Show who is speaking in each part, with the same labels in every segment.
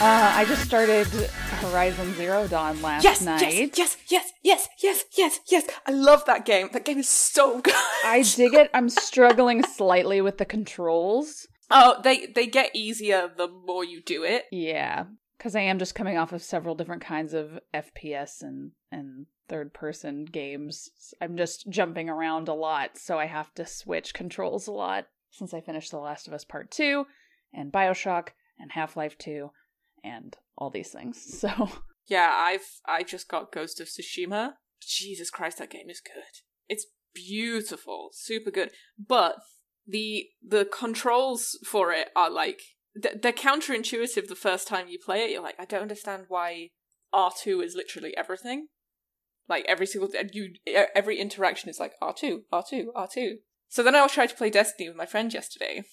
Speaker 1: Uh, I just started Horizon Zero Dawn last
Speaker 2: Yes,
Speaker 1: night.
Speaker 2: yes, yes, yes, yes, yes, yes, yes. I love that game. That game is so good.
Speaker 1: I dig it. I'm struggling slightly with the controls.
Speaker 2: Oh, they they get easier the more you do it.
Speaker 1: Yeah, because I am just coming off of several different kinds of FPS and and third person games. I'm just jumping around a lot, so I have to switch controls a lot since I finished The Last of Us Part Two and Bioshock and Half Life Two and all these things. So
Speaker 2: Yeah, I've I just got Ghost of Tsushima. Jesus Christ, that game is good. It's beautiful, super good. But the the controls for it are like th- they're counterintuitive the first time you play it. You're like, I don't understand why R two is literally everything. Like every single you every interaction is like R two, R two, R two. So then I was trying to play Destiny with my friend yesterday,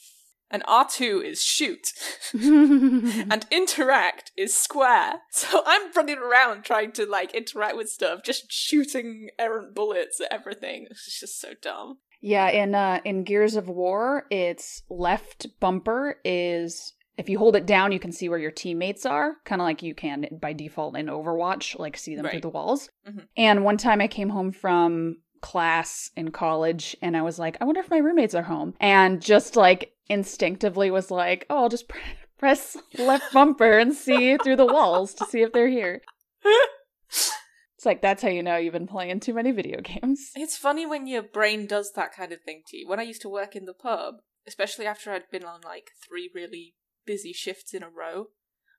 Speaker 2: and R two is shoot. and interact is square. So I'm running around trying to like interact with stuff, just shooting errant bullets at everything. It's just so dumb.
Speaker 1: Yeah, in uh in Gears of War, its left bumper is if you hold it down, you can see where your teammates are, kind of like you can by default in Overwatch, like see them through the walls.
Speaker 2: Mhm.
Speaker 1: And one time I came home from class in college and I was like, I wonder if my roommates are home. And just like instinctively was like, oh, I'll just pr- press left bumper and see through the walls to see if they're here. It's like that's how you know you've been playing too many video games.
Speaker 2: It's funny when your brain does that kind of thing to you. When I used to work in the pub, especially after I'd been on like three really busy shifts in a row,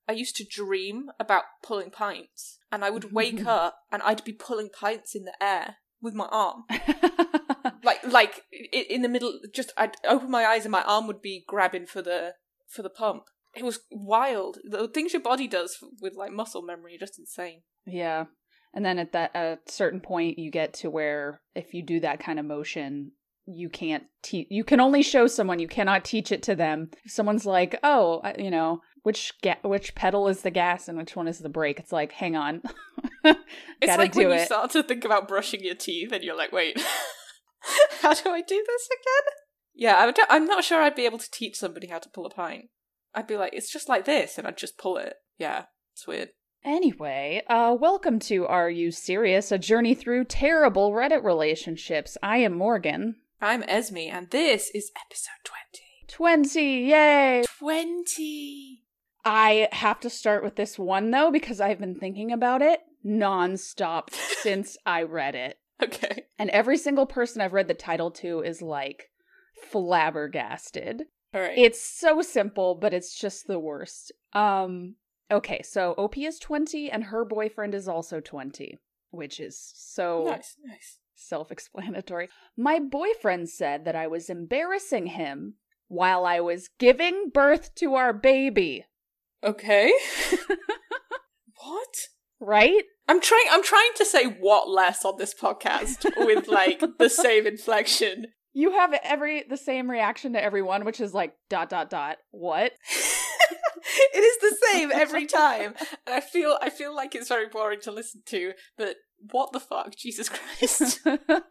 Speaker 2: I used to dream about pulling pints. And I would wake up and I'd be pulling pints in the air with my arm. like like in the middle just i'd open my eyes and my arm would be grabbing for the for the pump it was wild the things your body does with like muscle memory are just insane
Speaker 1: Yeah. And then at that a certain point you get to where if you do that kind of motion, you can't teach you can only show someone, you cannot teach it to them. If someone's like, "Oh, I- you know, which ga- which pedal is the gas and which one is the brake?" It's like, "Hang on."
Speaker 2: it's like when
Speaker 1: it.
Speaker 2: you start to think about brushing your teeth and you're like wait how do i do this again yeah I would, i'm not sure i'd be able to teach somebody how to pull a pint i'd be like it's just like this and i'd just pull it yeah it's weird
Speaker 1: Anyway, uh welcome to Are You Serious? A journey through terrible Reddit relationships. I am Morgan.
Speaker 2: i'm esme and this is episode
Speaker 1: 20, 20, yay!
Speaker 2: 20 20
Speaker 1: I have to start with this one though because I've been thinking about it nonstop since I read it.
Speaker 2: okay
Speaker 1: And every single person I've read the title to is like flabbergasted.
Speaker 2: all right
Speaker 1: It's so simple, but it's just the worst. Um okay, so OP is 20 and her boyfriend is also 20, which is so
Speaker 2: nice nice
Speaker 1: self-explanatory. My boyfriend said that I was embarrassing him while I was giving birth to our baby.
Speaker 2: Okay. what?
Speaker 1: Right?
Speaker 2: I'm trying I'm trying to say what less on this podcast with like the same inflection.
Speaker 1: You have every the same reaction to everyone, which is like dot dot dot. What?
Speaker 2: it is the same every time. And I feel I feel like it's very boring to listen to, but what the fuck? Jesus Christ.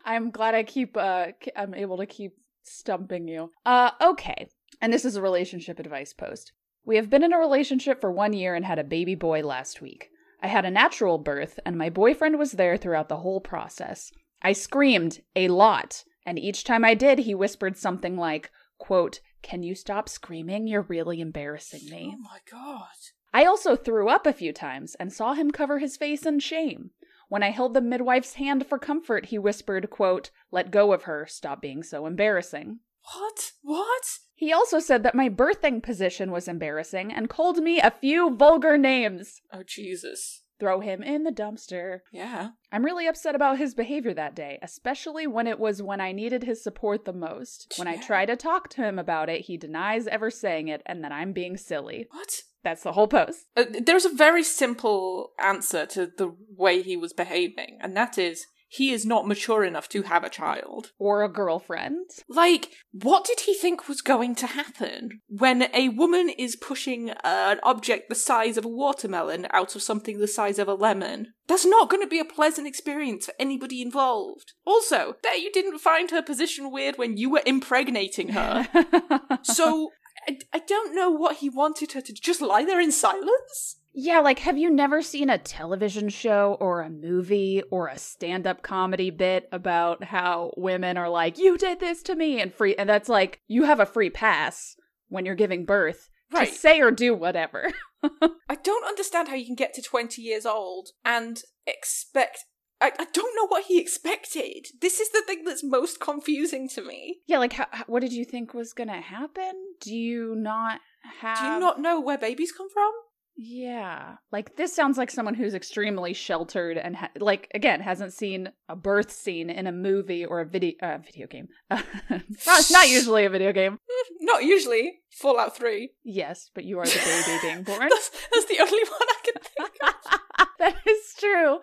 Speaker 1: I'm glad I keep uh I'm able to keep stumping you. Uh okay. And this is a relationship advice post. We have been in a relationship for 1 year and had a baby boy last week. I had a natural birth and my boyfriend was there throughout the whole process. I screamed a lot, and each time I did, he whispered something like, quote, "Can you stop screaming? You're really embarrassing me."
Speaker 2: oh my god.
Speaker 1: I also threw up a few times and saw him cover his face in shame. When I held the midwife's hand for comfort, he whispered, quote, Let go of her, stop being so embarrassing.
Speaker 2: What? What?
Speaker 1: He also said that my birthing position was embarrassing and called me a few vulgar names.
Speaker 2: Oh Jesus.
Speaker 1: Throw him in the dumpster.
Speaker 2: Yeah.
Speaker 1: I'm really upset about his behavior that day, especially when it was when I needed his support the most. When I try to talk to him about it, he denies ever saying it and that I'm being silly.
Speaker 2: What?
Speaker 1: That's the whole post.
Speaker 2: Uh, there's a very simple answer to the way he was behaving, and that is he is not mature enough to have a child.
Speaker 1: Or a girlfriend.
Speaker 2: Like, what did he think was going to happen when a woman is pushing an object the size of a watermelon out of something the size of a lemon? That's not going to be a pleasant experience for anybody involved. Also, that you didn't find her position weird when you were impregnating her. so, I, I don't know what he wanted her to just lie there in silence.
Speaker 1: Yeah, like have you never seen a television show or a movie or a stand-up comedy bit about how women are like, "You did this to me," and free and that's like you have a free pass when you're giving birth
Speaker 2: Right.
Speaker 1: to say or do whatever.
Speaker 2: I don't understand how you can get to 20 years old and expect. I, I don't know what he expected. This is the thing that's most confusing to me.
Speaker 1: yeah, like how, what did you think was going to happen? Do you not have
Speaker 2: Do you not know where babies come from?
Speaker 1: Yeah. Like this sounds like someone who's extremely sheltered and ha- like again hasn't seen a birth scene in a movie or a video uh, video game. not, not usually a video game.
Speaker 2: Not usually. Fallout 3.
Speaker 1: Yes, but you are the baby being born.
Speaker 2: That's, that's the only one I can think of.
Speaker 1: that is true.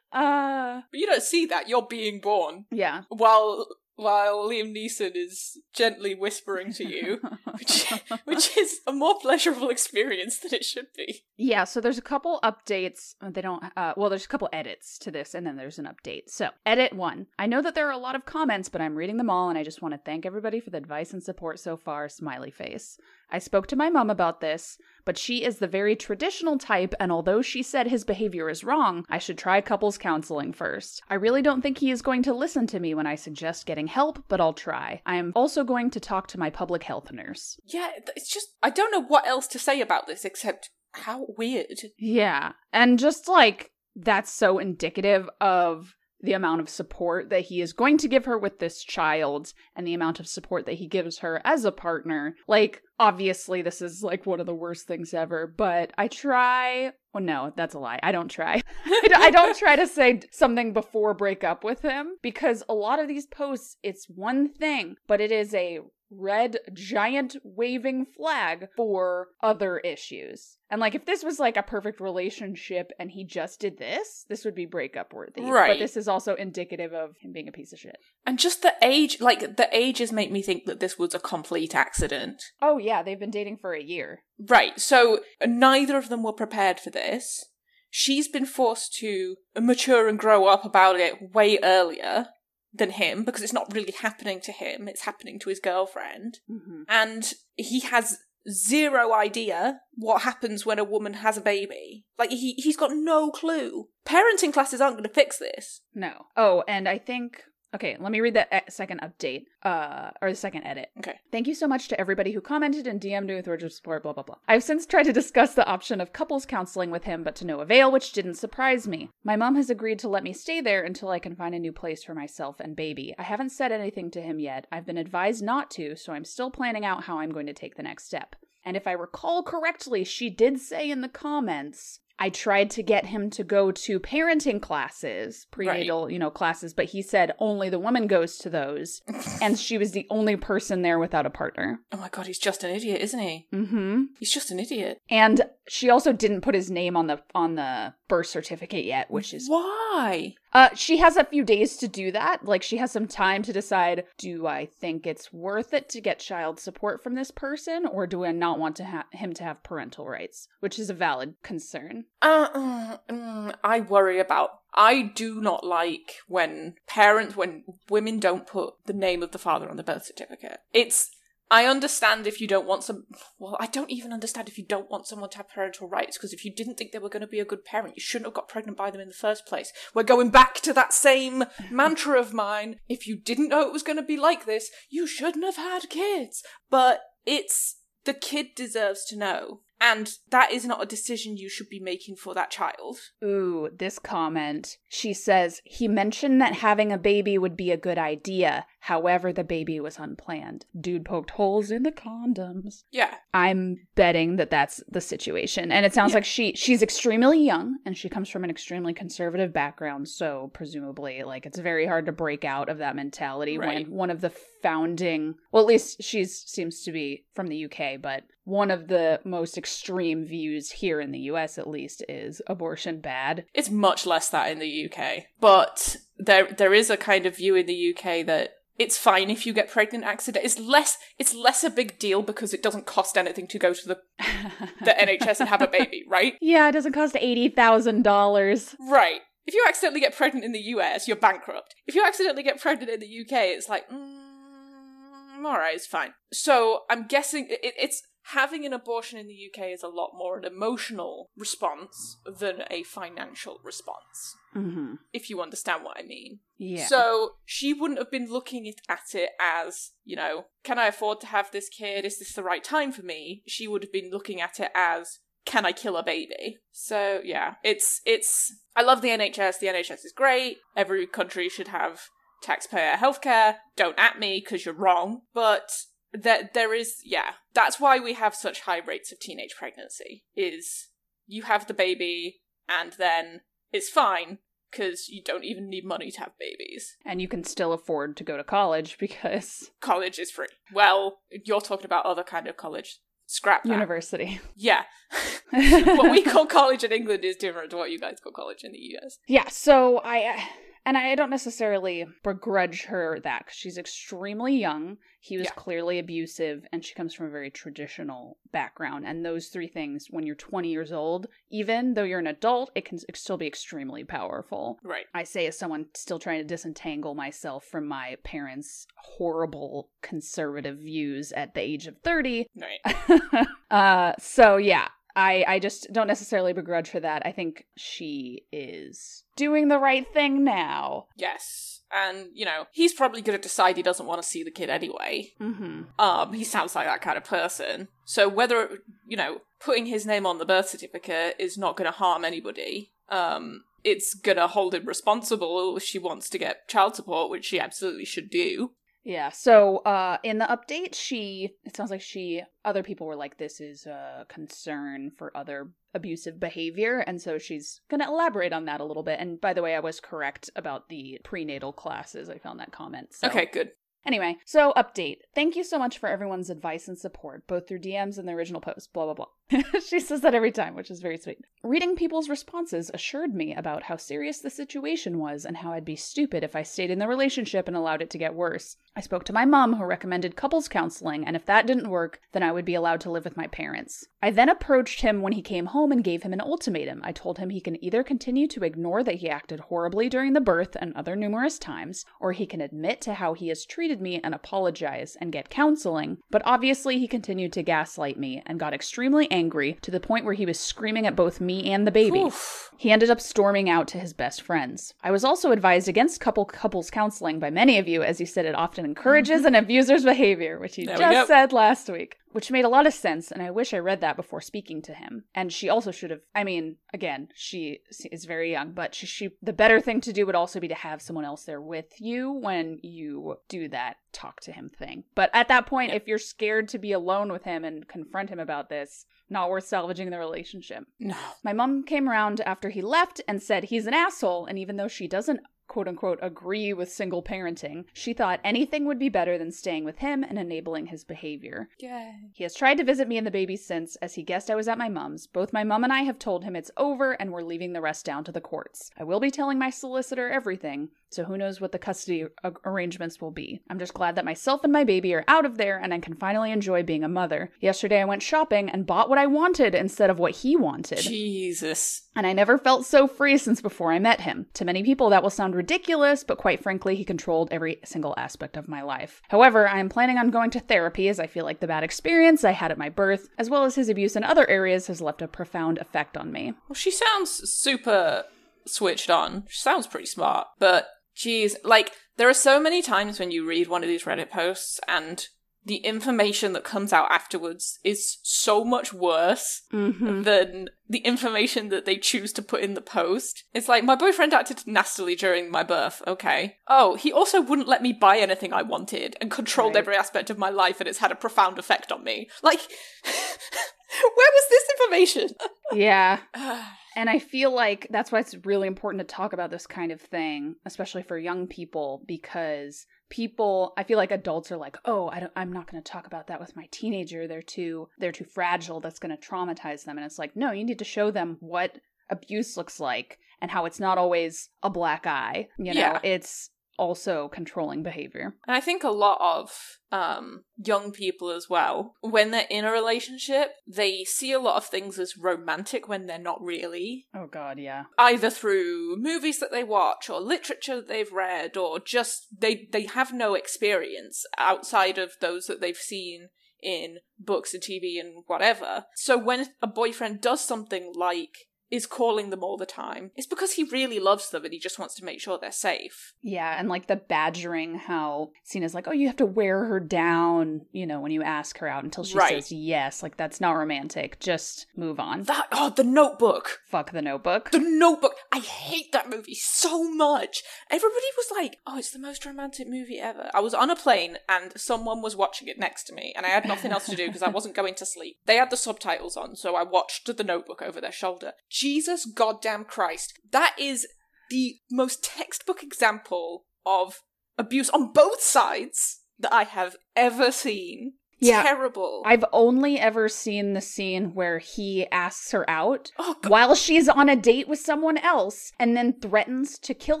Speaker 1: Uh
Speaker 2: But you don't see that. You're being born.
Speaker 1: yeah.
Speaker 2: While while Liam Neeson is gently whispering to you, which, which is a more pleasurable experience than it should be.
Speaker 1: Yeah, so there's a couple updates. Uh, They don't, uh, well, there's a couple edits to this, and then there's an update. So, edit one. I know that there are a lot of comments, but I'm reading them all, and I just want to thank everybody for the advice and support so far. Smiley face. I spoke to my mom about this, but she is the very traditional type, and although she said his behavior is wrong, I should try couples counseling first. I really don't think he is going to listen to me when I suggest getting help, but I'll try. I am also going to talk to my public health nurse.
Speaker 2: Yeah, it's just I don't know what else to say about this except how weird.
Speaker 1: Yeah. And just like that's so indicative of the amount of support that he is going to give her with this child and the amount of support that he gives her as a partner. Like, obviously, this is like one of the worst things ever, but I try. Well, no, that's a lie. I don't try. I don't- try to say something before break up with him because a lot of these posts, it's one thing, but it is a red giant waving flag for other issues. And like if this was like a perfect relationship and he just did this, this would be breakup worthy.
Speaker 2: Right.
Speaker 1: But this is also indicative of him being a piece of shit.
Speaker 2: And just the age, like the ages make me think that this was a complete accident.
Speaker 1: Oh yeah, they've been dating for a year.
Speaker 2: Right, so uh, neither of them were prepared for this. She's been forced to mature and grow up about it way earlier than him because it's not really happening to him, it's happening to his girlfriend.
Speaker 1: Mm-hmm.
Speaker 2: And he has zero idea what happens when a woman has a baby. Like, he, he's got no clue. Parenting classes aren't going to fix this.
Speaker 1: No. Oh, and I think okay, let me read the e- second update, uh, or the second edit.
Speaker 2: Okay.
Speaker 1: Thank you so much to everybody who commented and DM'd me with words of support, blah, blah, blah. I've since tried to discuss the option of couples counseling with him, but to no avail, which didn't surprise me. My mom has agreed to let me stay there until I can find a new place for myself and baby. I haven't said anything to him yet. I've been advised not to, so I'm still planning out how I'm going to take the next step. And if I recall correctly, she did say in the comments, I tried to get him to go to parenting classes, prenatal, you know, classes, but he said only the woman goes to those. and she was the only person there without a partner.
Speaker 2: Oh my god, he's just an idiot, isn't he?
Speaker 1: Mm-hmm.
Speaker 2: He's just an idiot.
Speaker 1: And she also didn't put his name on the on the birth certificate yet, which is
Speaker 2: Why?
Speaker 1: uh she has a few days to do that. Like she has some time to decide, do I think it's worth it to get child support from this person or do I not want to ha- him to have parental rights, which is a valid concern.
Speaker 2: Uh, mm, mm, I worry about. I do not like when parents, when women don't put the name of the father on the birth certificate. It's. I understand if you don't want some. Well, I don't even understand if you don't want someone to have parental rights, because if you didn't think they were going to be a good parent, you shouldn't have got pregnant by them in the first place. We're going back to that same mantra of mine. If you didn't know it was going to be like this, you shouldn't have had kids. But it's. The kid deserves to know. And that is not a decision you should be making for that child.
Speaker 1: Ooh, this comment. She says, he mentioned that having a baby would be a good idea. However, the baby was unplanned. Dude poked holes in the condoms.
Speaker 2: Yeah.
Speaker 1: I'm betting that that's the situation. And it sounds
Speaker 2: Yeah.
Speaker 1: like she she's extremely young and she comes from an extremely conservative background, so presumably like it's very hard to break out of that mentality
Speaker 2: Right.
Speaker 1: when one of the founding, well at least she's seems to be from the UK, but one of the most extreme views here in the US at least is abortion bad.
Speaker 2: It's much less that in the UK. But there there is a kind of view in the UK that it's fine if you get pregnant accident. It's less it's less a big deal because it doesn't cost anything to go to the the NHS and have a baby, right?
Speaker 1: Yeah, it doesn't cost eighty thousand dollars.
Speaker 2: Right. If you accidentally get pregnant in the US, you're bankrupt. If you accidentally get pregnant in the UK, it's like, mm, all right, it's fine. So I'm guessing it, it's having an abortion in the UK is a lot more an emotional response than a financial response.
Speaker 1: Mm-hmm.
Speaker 2: If you understand what I mean.
Speaker 1: Yeah.
Speaker 2: So she wouldn't have been looking it- at it as, you know, can I afford to have this kid? Is this the right time for me? She would have been looking at it as, can I kill a baby? So yeah, it's it's. I love the NHS. The NHS is great. Every country should have taxpayer healthcare. Don't at me because you're wrong. But that there is yeah. That's why we have such high rates of teenage pregnancy. Is you have the baby and then it's fine because you don't even need money to have babies.
Speaker 1: and you can still afford to go to college because
Speaker 2: College is free. Well, you're talking about other kind of college. Scrap that.
Speaker 1: university.
Speaker 2: Yeah. what we call college in England is different to what you guys call college in the US.
Speaker 1: Yeah, so I and I don't necessarily begrudge her that because she's extremely young. He was
Speaker 2: Yeah.
Speaker 1: clearly abusive, and she comes from a very traditional background. And those three things, when you're 20 years old, even though you're an adult, it can still be extremely powerful.
Speaker 2: Right.
Speaker 1: I say as someone still trying to disentangle myself from my parents' horrible conservative views at the age of 30.
Speaker 2: Right.
Speaker 1: uh so yeah, I I just don't necessarily begrudge her that. I think she is doing the right thing now.
Speaker 2: Yes. And, you know, he's probably going to decide he doesn't want to see the kid anyway.
Speaker 1: Mhm.
Speaker 2: Um, he sounds like that kind of person. So whether, you know, putting his name on the birth certificate is not going to harm anybody. Um, it's going to hold him responsible if she wants to get child support, which she absolutely should do.
Speaker 1: Yeah. So uh in the update she it sounds like she other people were like this is a concern for other abusive behavior and so she's going to elaborate on that a little bit. And by the way, I was correct about the prenatal classes. I found that comment. So.
Speaker 2: Okay, good.
Speaker 1: Anyway, so update. Thank you so much for everyone's advice and support, both through DMs and the original post. Blah, blah, blah. she says that every time, which is very sweet. Reading people's responses assured me about how serious the situation was and how I'd be stupid if I stayed in the relationship and allowed it to get worse. I spoke to my mom, who recommended couples counseling, and if that didn't work, then I would be allowed to live with my parents. I then approached him when he came home and gave him an ultimatum. I told him he can either continue to ignore that he acted horribly during the birth and other numerous times, or he can admit to how he has treated me and apologize and get counseling. But obviously, he continued to gaslight me and got extremely angry to the point where he was screaming at both me and the baby.
Speaker 2: Oof.
Speaker 1: He ended up storming out to his best friends. I was also advised against couple couples counseling by many of you, as you said it often encourages mm-hmm. an abuser's behavior, which you
Speaker 2: There
Speaker 1: just said last week. Which made a lot of sense, and I wish I read that before speaking to him. And she also should have. I mean, again, she is very young, but she, she the better thing to do would also be to have someone else there with you when you do that talk to him thing. But at that point,
Speaker 2: Yeah.
Speaker 1: if you're scared to be alone with him and confront him about this, not worth salvaging the relationship.
Speaker 2: No.
Speaker 1: My mom came around after he left and said he's an asshole, and even though she doesn't quote unquote agree with single parenting, she thought anything would be better than staying with him and enabling his behavior.
Speaker 2: Yay.
Speaker 1: He has tried to visit me and the baby since, as he guessed I was at my mom's. Both my mom and I have told him it's over and we're leaving the rest down to the courts. I will be telling my solicitor everything, so who knows what the custody a- arrangements will be. I'm just glad that myself and my baby are out of there and I can finally enjoy being a mother. Yesterday I went shopping and bought what I wanted instead of what he wanted.
Speaker 2: Jesus.
Speaker 1: And I never felt so free since before I met him. To many people, that will sound ridiculous, but quite frankly, he controlled every single aspect of my life. However, I am planning on going to therapy as I feel like the bad experience I had at my birth, as well as his abuse in other areas, has left a profound effect on me.
Speaker 2: Well, she sounds super switched on. She sounds pretty smart, but geez, like there are so many times when you read one of these Reddit posts and the information that comes out afterwards is so much worse
Speaker 1: Mm-hmm.
Speaker 2: than the information that they choose to put in the post. It's like my boyfriend acted nastily during my birth. Okay. Oh, he also wouldn't let me buy anything I wanted and controlled
Speaker 1: Right.
Speaker 2: every aspect of my life, and it's had a profound effect on me. Like, where was this information?
Speaker 1: Yeah. And I feel like that's why it's really important to talk about this kind of thing, especially for young people, because people, I feel like adults are like, "Oh, I don't, I'm not going to talk about that with my teenager. They're too, they're too fragile. That's going to traumatize them." And it's like, no, you need to show them what abuse looks like and how it's not always a black eye. You know,
Speaker 2: Yeah.
Speaker 1: it's also controlling behavior.
Speaker 2: And I think a lot of um, young people as well, when they're in a relationship, they see a lot of things as romantic when they're not really.
Speaker 1: Oh, God, yeah.
Speaker 2: Either through movies that they watch or literature that they've read, or just they, they have no experience outside of those that they've seen in books and TV and whatever. So when a boyfriend does something like is calling them all the time, it's because he really loves them and he just wants to make sure they're safe.
Speaker 1: Yeah, and like the badgering, how seen as like, oh, you have to wear her down, you know, when you ask her out until she
Speaker 2: Right.
Speaker 1: says yes. Like, that's not romantic. Just move on.
Speaker 2: That oh, the Notebook.
Speaker 1: Fuck the notebook.
Speaker 2: The Notebook. I hate that movie so much. Everybody was like, "Oh, it's the most romantic movie ever." I was on a plane and someone was watching it next to me, and I had nothing else to do because I wasn't going to sleep. They had the subtitles on, so I watched The Notebook over their shoulder. Jesus goddamn Christ, that is the most textbook example of abuse on both sides that I have ever seen.
Speaker 1: Yeah.
Speaker 2: Terrible.
Speaker 1: I've only ever seen the scene where he asks her out
Speaker 2: oh
Speaker 1: while she's on a date with someone else and then threatens to kill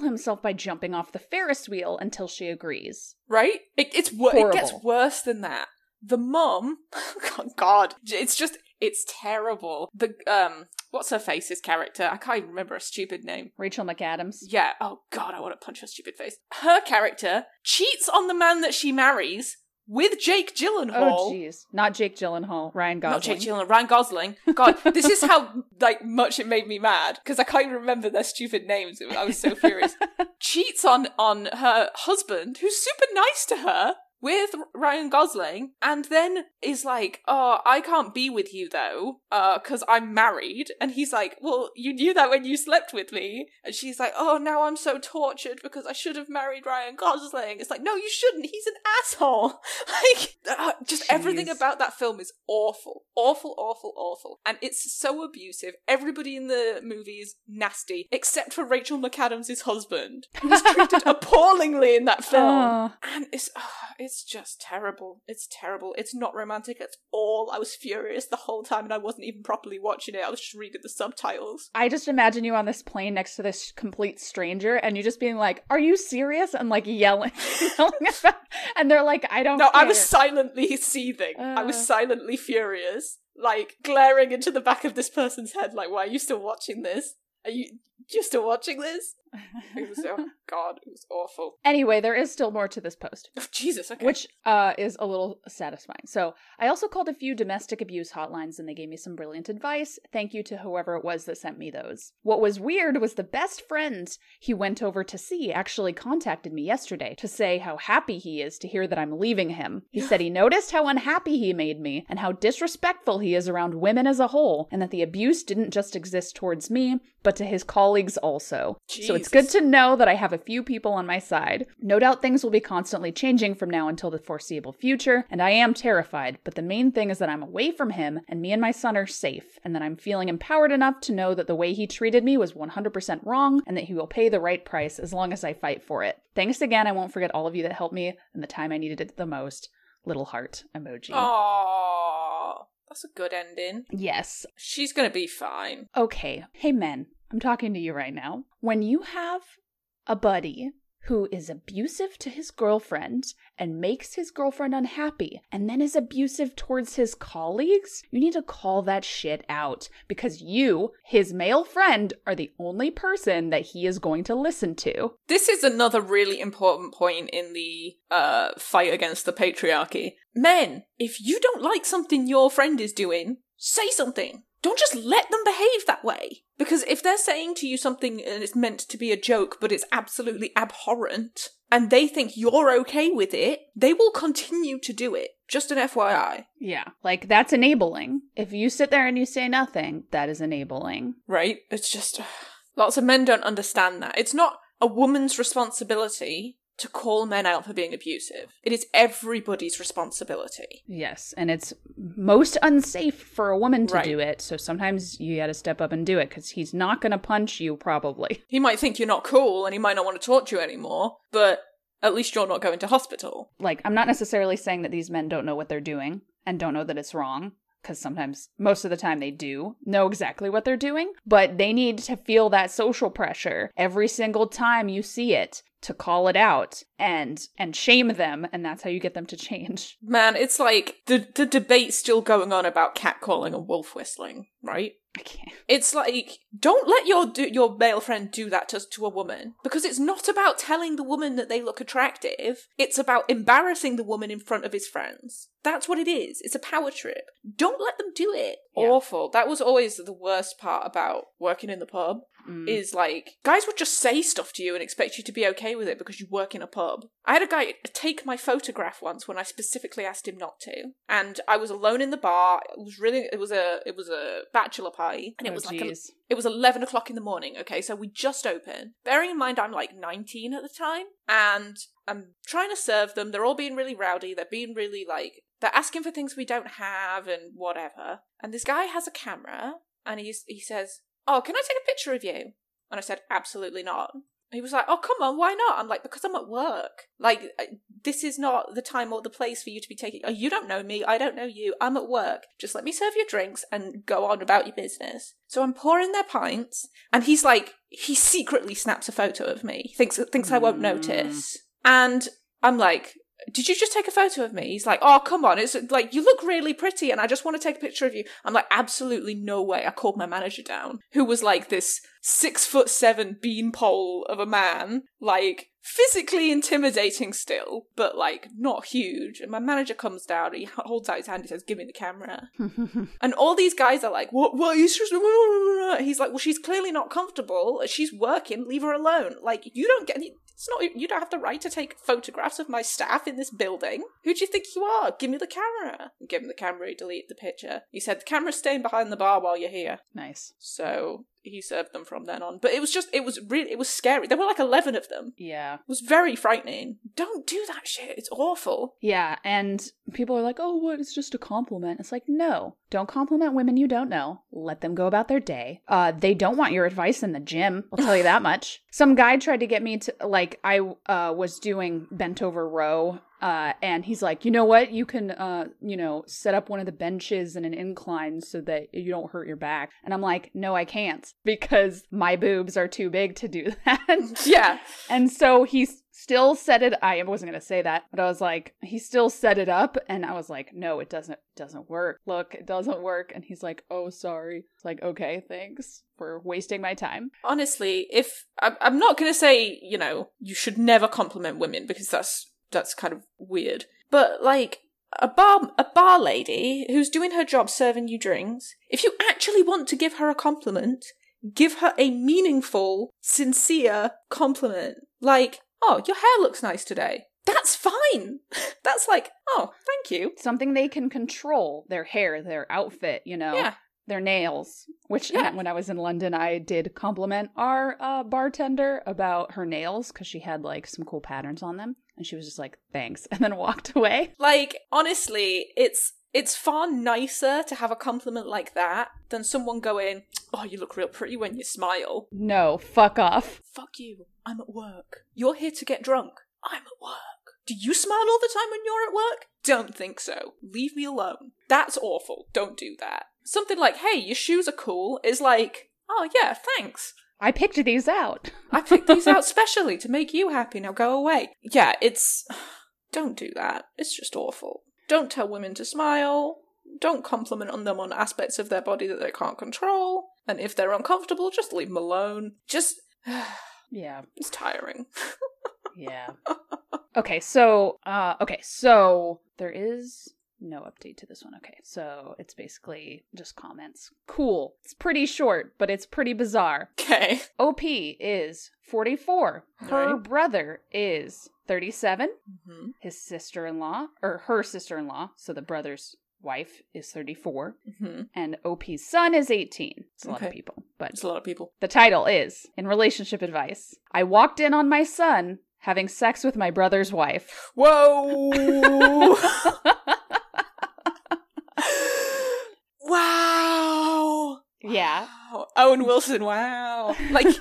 Speaker 1: himself by jumping off the Ferris wheel until she agrees.
Speaker 2: right? It, it's wor- it gets worse than that. The mum, God, God, it's just it's terrible. The um, what's her face's character? I can't even remember a stupid name.
Speaker 1: Rachel McAdams.
Speaker 2: Yeah. Oh God, I want to punch her stupid face. Her character cheats on the man that she marries with Jake Gyllenhaal.
Speaker 1: Oh, jeez. Not Jake Gyllenhaal. Ryan Gosling.
Speaker 2: Not Jake Gyllenhaal, Ryan Gosling. God, this is how like much it made me mad because I can't even remember their stupid names. I was so furious. Cheats on on her husband, who's super nice to her, with Ryan Gosling, and then is like, "Oh, I can't be with you though, uh, because I'm married." And he's like, "Well, you knew that when you slept with me." And she's like, "Oh, now I'm so tortured because I should have married Ryan Gosling." It's like, no, you shouldn't. He's an asshole. like, uh, just everything about that film is awful, awful, awful, awful, and it's so abusive. Everybody in the movie is nasty, except for Rachel McAdams' husband, who's treated appallingly in that film.
Speaker 1: Oh.
Speaker 2: And it's it's just terrible. It's terrible. It's not romantic at all. I was furious the whole time, and I wasn't even properly watching it. I was just reading the subtitles.
Speaker 1: I just imagine you on this plane next to this complete stranger and you just being like, Are you serious? And like yelling, yelling about and they're like, I don't
Speaker 2: No, I was silently seething. I was
Speaker 1: Uh.
Speaker 2: silently furious, like glaring into the back of this person's head. Like, why are you still watching this? Are you you still watching this? It was oh god, it was awful.
Speaker 1: Anyway, there is still more to this post.
Speaker 2: Oh, Jesus, okay.
Speaker 1: which uh, is a little satisfying. So I also called a few domestic abuse hotlines and they gave me some brilliant advice. Thank you to whoever it was that sent me those. What was weird was the best friend he went over to see actually contacted me yesterday to say how happy he is to hear that I'm leaving him. He said he noticed how unhappy he made me and how disrespectful he is around women as a whole, and that the abuse didn't just exist towards me, but to his colleagues also. So it's good to know that I have a few people on my side. No doubt things will be constantly changing from now until the foreseeable future, and I am terrified, but the main thing is that I'm away from him and me and my son are safe, and that I'm feeling empowered enough to know that the way he treated me was 100% wrong and that he will pay the right price as long as I fight for it. Thanks again. I won't forget all of you that helped me in the time I needed it the most. Little heart emoji.
Speaker 2: Aww, that's a good ending.
Speaker 1: Yes.
Speaker 2: She's gonna be fine.
Speaker 1: Okay. Hey, men, I'm talking to you right now. When you have a buddy who is abusive to his girlfriend and makes his girlfriend unhappy and then is abusive towards his colleagues, you need to call that shit out because you, his male friend, are the only person that he is going to listen to.
Speaker 2: This is another really important point in the uh, fight against the patriarchy. Men, if you don't like something your friend is doing, say something. Don't just let them behave that way. Because if they're saying to you something and it's meant to be a joke, but it's absolutely abhorrent, and they think you're okay with it, they will continue to do it. Just an FYI,
Speaker 1: Yeah. Like, that's enabling. If you sit there and you say nothing, that is enabling.
Speaker 2: right? It's just. Lots of men don't understand that. It's not a woman's responsibility to call men out for being abusive. It is everybody's responsibility.
Speaker 1: Yes, and it's most unsafe for a woman to
Speaker 2: Right.
Speaker 1: do it. So sometimes you got to step up and do it because he's not going to punch you, probably.
Speaker 2: He might think you're not cool and he might not want to talk to you anymore, but at least you're not going to hospital.
Speaker 1: Like, I'm not necessarily saying that these men don't know what they're doing and don't know that it's wrong, because sometimes, most of the time, they do know exactly what they're doing, but they need to feel that social pressure every single time you see it to call it out and and shame them and that's how you get them to change
Speaker 2: Man, it's like the the debate's still going on about catcalling and wolf whistling, right?
Speaker 1: i can't
Speaker 2: It's like don't let your do- your male friend do that to to a woman because it's not about telling the woman that they look attractive. It's about embarrassing the woman in front of his friends. That's what it is. It's a power trip. Don't let them do it.
Speaker 1: Yeah.
Speaker 2: Awful. That was always the worst part about working in the pub.
Speaker 1: Mm.
Speaker 2: Is like guys would just say stuff to you and expect you to be okay with it because you work in a pub. I had a guy take my photograph once when I specifically asked him not to, and I was alone in the bar. It was really it was a it was a bachelor party, and it
Speaker 1: Oh,
Speaker 2: was like a, it was 11 o'clock in the morning, okay? So we just opened. Bearing in mind I'm like 19 at the time, and I'm trying to serve them. They're all being really rowdy. They're being really like, they're asking for things we don't have and whatever. And this guy has a camera, and he's, he says, Oh, can I take a picture of you? And I said, Absolutely not. He was like, "Oh, come on, why not?" I'm like, "Because I'm at work. Like, uh, this is not the time or the place for you to be taking. Oh, you don't know me. I don't know you. I'm at work. Just let me serve your drinks and go on about your business." So I'm pouring their pints, and he's like, he secretly snaps a photo of me. Thinks thinks I won't
Speaker 1: Mm.
Speaker 2: notice, and I'm like. Did you just take a photo of me? He's like, oh, come on. It's like, you look really pretty and I just want to take a picture of you. I'm like, absolutely no way. I called my manager down, who was like this six foot seven beanpole of a man, like physically intimidating still, but like not huge. And my manager comes down, he holds out his hand, he says, give me the camera. And all these guys are like, what, what, he's just, he's like, well, she's clearly not comfortable. She's working, leave her alone. Like, you don't get, it's not, you don't have the right to take photographs of my staff in this building. Who do you think you are? Give me the camera. Give him the camera, he deleted the picture. He said, the camera's staying behind the bar while you're here.
Speaker 1: nice
Speaker 2: So he served them from then on. But it was just, it was really, it was scary. There were like 11 of them.
Speaker 1: yeah
Speaker 2: It was very frightening. Don't do that shit. It's awful.
Speaker 1: Yeah, and people are like, "Oh, what? It's just a compliment." It's like, no, don't compliment women you don't know. Let them go about their day. Uh, they don't want your advice in the gym. I'll tell you that much. Some guy tried to get me to like I uh was doing bent over row. Uh, and he's like, you know what? You can, uh, you know, set up one of the benches in an incline so that you don't hurt your back. And I'm like, no, I can't because my boobs are too big to do that.
Speaker 2: Yeah.
Speaker 1: And so he s- still set it I wasn't going to say that, but I was like he still set it up and I was like no, it doesn't doesn't work. Look, it doesn't work and he's like, "Oh, sorry." It's like, "Okay, thanks for wasting my time."
Speaker 2: Honestly, if I'm, not going to say, you know, you should never compliment women because that's that's kind of weird. But like a bar a bar lady who's doing her job serving you drinks, if you actually want to give her a compliment, give her a meaningful, sincere compliment. Like, "Oh, your hair looks nice today." That's fine. That's like, "Oh, thank you."
Speaker 1: Something they can control, their hair, their outfit, you know.
Speaker 2: Yeah.
Speaker 1: Their nails, which
Speaker 2: Yeah.
Speaker 1: when I was in London, I did compliment our uh, bartender about her nails because she had like some cool patterns on them, and she was just like, "Thanks," and then walked away.
Speaker 2: Like, honestly, it's it's far nicer to have a compliment like that than someone going, "Oh, you look real pretty when you smile."
Speaker 1: No, fuck off.
Speaker 2: Fuck you. I'm at work. You're here to get drunk. I'm at work. Do you smile all the time when you're at work? Don't think so. Leave me alone. That's awful. Don't do that. Something like, "Hey, your shoes are cool," is like, "Oh yeah, thanks."
Speaker 1: I picked these out.
Speaker 2: I picked these out specially to make you happy. Now go away. Yeah, it's. Don't do that. It's just awful. Don't tell women to smile. Don't compliment on them on aspects of their body that they can't control. And if they're uncomfortable, just leave them alone. Just.
Speaker 1: Yeah.
Speaker 2: It's tiring.
Speaker 1: Yeah. okay, so uh okay, so there is no update to this one. Okay. So it's basically just comments. Cool. It's pretty short, but it's pretty bizarre.
Speaker 2: Okay.
Speaker 1: OP is 44. Her
Speaker 2: Right.
Speaker 1: brother is 37.
Speaker 2: Mm-hmm.
Speaker 1: His sister-in-law or her sister-in-law, so the brother's wife is 34
Speaker 2: Mm-hmm.
Speaker 1: and OP's son is 18. It's a lot of people, but
Speaker 2: It's a lot of people.
Speaker 1: the title is In Relationship Advice. I walked in on my son having sex with my brother's wife.
Speaker 2: Whoa! wow!
Speaker 1: Yeah.
Speaker 2: Wow. Owen Wilson, wow. Like,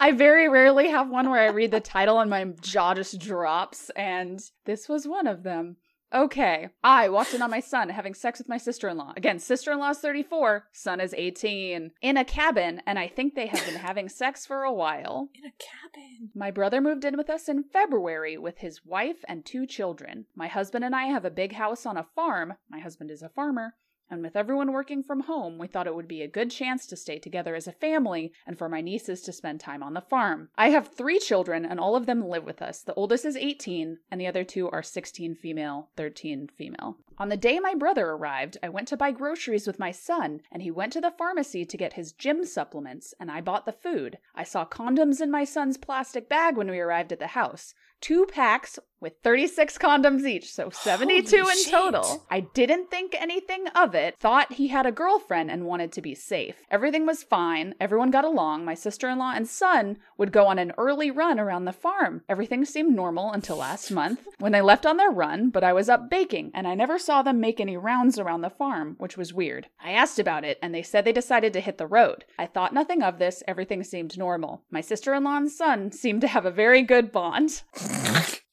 Speaker 1: I very rarely have one where I read the title and my jaw just drops, and this was one of them. Okay. I walked in on my son having sex with my sister in law. Again, sister in law is 34, son is 18. In a cabin, and I think they have been having sex for a while.
Speaker 2: In a cabin.
Speaker 1: My brother moved in with us in February with his wife and two children. My husband and I have a big house on a farm. My husband is a farmer. And with everyone working from home, we thought it would be a good chance to stay together as a family and for my nieces to spend time on the farm. I have three children, and all of them live with us. The oldest is 18, and the other two are 16 female, 13 female. On the day my brother arrived, I went to buy groceries with my son, and he went to the pharmacy to get his gym supplements, and I bought the food. I saw condoms in my son's plastic bag when we arrived at the house. Two packs with 36 condoms each, so 72
Speaker 2: Holy
Speaker 1: in
Speaker 2: shit.
Speaker 1: total. I didn't think anything of it, thought he had a girlfriend and wanted to be safe. Everything was fine, everyone got along. My sister in law and son would go on an early run around the farm. Everything seemed normal until last month when they left on their run, but I was up baking and I never saw them make any rounds around the farm, which was weird. I asked about it and they said they decided to hit the road. I thought nothing of this, everything seemed normal. My sister in law and son seemed to have a very good bond.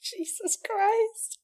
Speaker 2: Jesus Christ.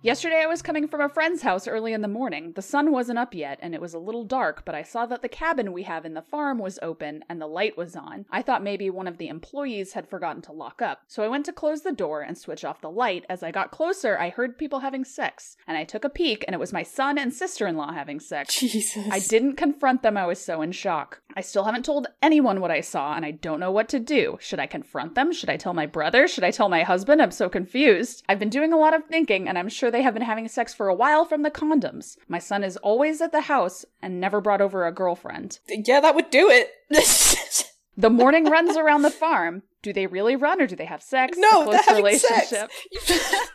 Speaker 1: Yesterday, I was coming from a friend's house early in the morning. The sun wasn't up yet, and it was a little dark, but I saw that the cabin we have in the farm was open and the light was on. I thought maybe one of the employees had forgotten to lock up, so I went to close the door and switch off the light. As I got closer, I heard people having sex, and I took a peek, and it was my son and sister in law having sex.
Speaker 2: Jesus.
Speaker 1: I didn't confront them, I was so in shock. I still haven't told anyone what I saw, and I don't know what to do. Should I confront them? Should I tell my brother? Should I tell my husband? I'm so confused. I've been doing a lot of thinking, and I'm sure they have been having sex for a while from the condoms. My son is always at the house and never brought over a girlfriend.
Speaker 2: Yeah, that would do it.
Speaker 1: The morning runs around the farm. Do they really run or do they have sex?
Speaker 2: no,
Speaker 1: A close
Speaker 2: they're
Speaker 1: relationship.
Speaker 2: sex.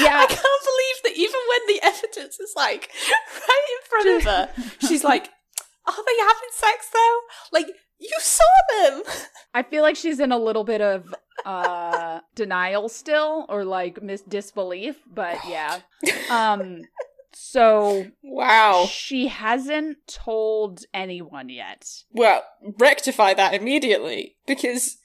Speaker 1: Yeah.
Speaker 2: I can't believe that even when the evidence is like right in front of her, she's like, "Are they having sex though? Like you saw them."
Speaker 1: I feel like she's in a little bit of uh denial still or like mis- disbelief, but yeah. Um so
Speaker 2: Wow.
Speaker 1: she hasn't told anyone yet.
Speaker 2: Well, rectify that immediately because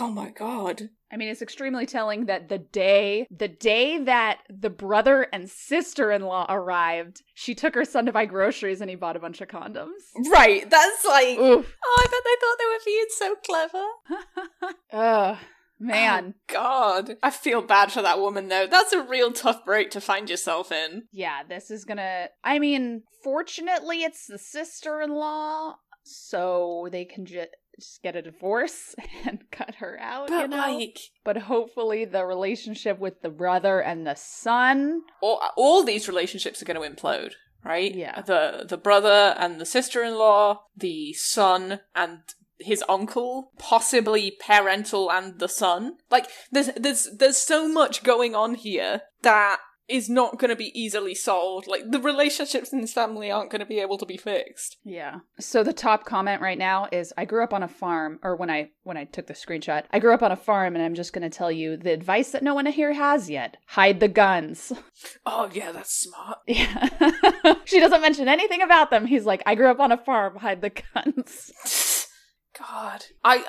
Speaker 2: oh my god.
Speaker 1: I mean, it's extremely telling that the day, the day that the brother and sister-in-law arrived, she took her son to buy groceries and he bought a bunch of condoms.
Speaker 2: Right, that's like
Speaker 1: Oof.
Speaker 2: Oh, I bet they thought they were being so clever.
Speaker 1: Ugh, man.
Speaker 2: Oh, God. I feel bad for that woman though. That's a real tough break to find yourself in.
Speaker 1: Yeah, this is gonna. I mean, fortunately, it's the sister in law, so they can ju- just get a divorce and cut her out, you
Speaker 2: But
Speaker 1: know?
Speaker 2: like
Speaker 1: But hopefully, the relationship with the brother and the son.
Speaker 2: all, all these relationships are going to implode, right?
Speaker 1: Yeah.
Speaker 2: The the brother and the sister-in-law, the son and his uncle, possibly parental and the son. Like there's there's there's so much going on here that is not going to be easily solved. Like the relationships in this family aren't going to be able to be fixed.
Speaker 1: Yeah. So the top comment right now is I grew up on a farm or when I when I took the screenshot. I grew up on a farm and I'm just going to tell you the advice that no one here has yet. Hide the guns.
Speaker 2: Oh yeah, that's smart.
Speaker 1: Yeah. she doesn't mention anything about them. He's like, I grew up on a farm, hide the guns.
Speaker 2: God. I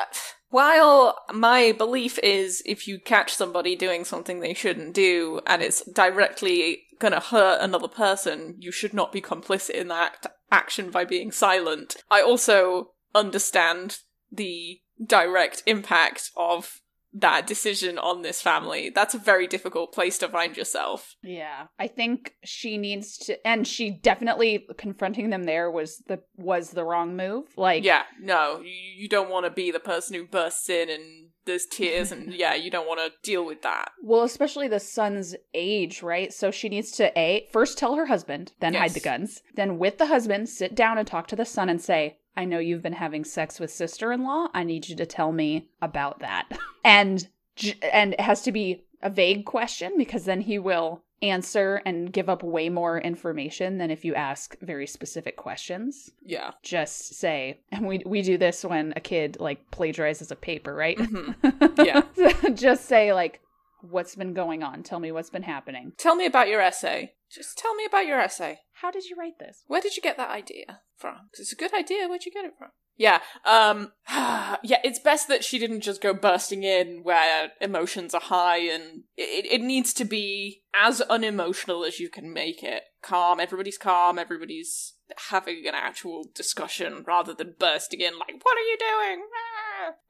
Speaker 2: while my belief is if you catch somebody doing something they shouldn't do and it's directly gonna hurt another person, you should not be complicit in that act- action by being silent. I also understand the direct impact of that decision on this family. That's a very difficult place to find yourself.
Speaker 1: Yeah. I think she needs to and she definitely confronting them there was the was the wrong move. Like
Speaker 2: Yeah, no, you, you don't want to be the person who bursts in and there's tears and yeah, you don't want to deal with that.
Speaker 1: Well, especially the son's age, right? So she needs to a first tell her husband, then hide the guns, then with the husband sit down and talk to the son and say, "I know you've been having sex with sister-in-law. I need you to tell me about that." and and it has to be a vague question because then he will answer and give up way more information than if you ask very specific questions.
Speaker 2: Yeah.
Speaker 1: Just say, and we we do this when a kid like plagiarizes a paper, right?
Speaker 2: Mhm. Yeah.
Speaker 1: just say like what's been going on tell me what's been happening
Speaker 2: Tell me about your essay. Just tell me about your essay.
Speaker 1: how did you write this
Speaker 2: Where did you get that idea from? 'Cause it's a good idea. Where'd you get it from? Yeah. Um yeah, it's best that she didn't just go bursting in where emotions are high and it it needs to be as unemotional as you can make it. Calm, everybody's calm, everybody's having an actual discussion rather than bursting in like, "What are you doing?"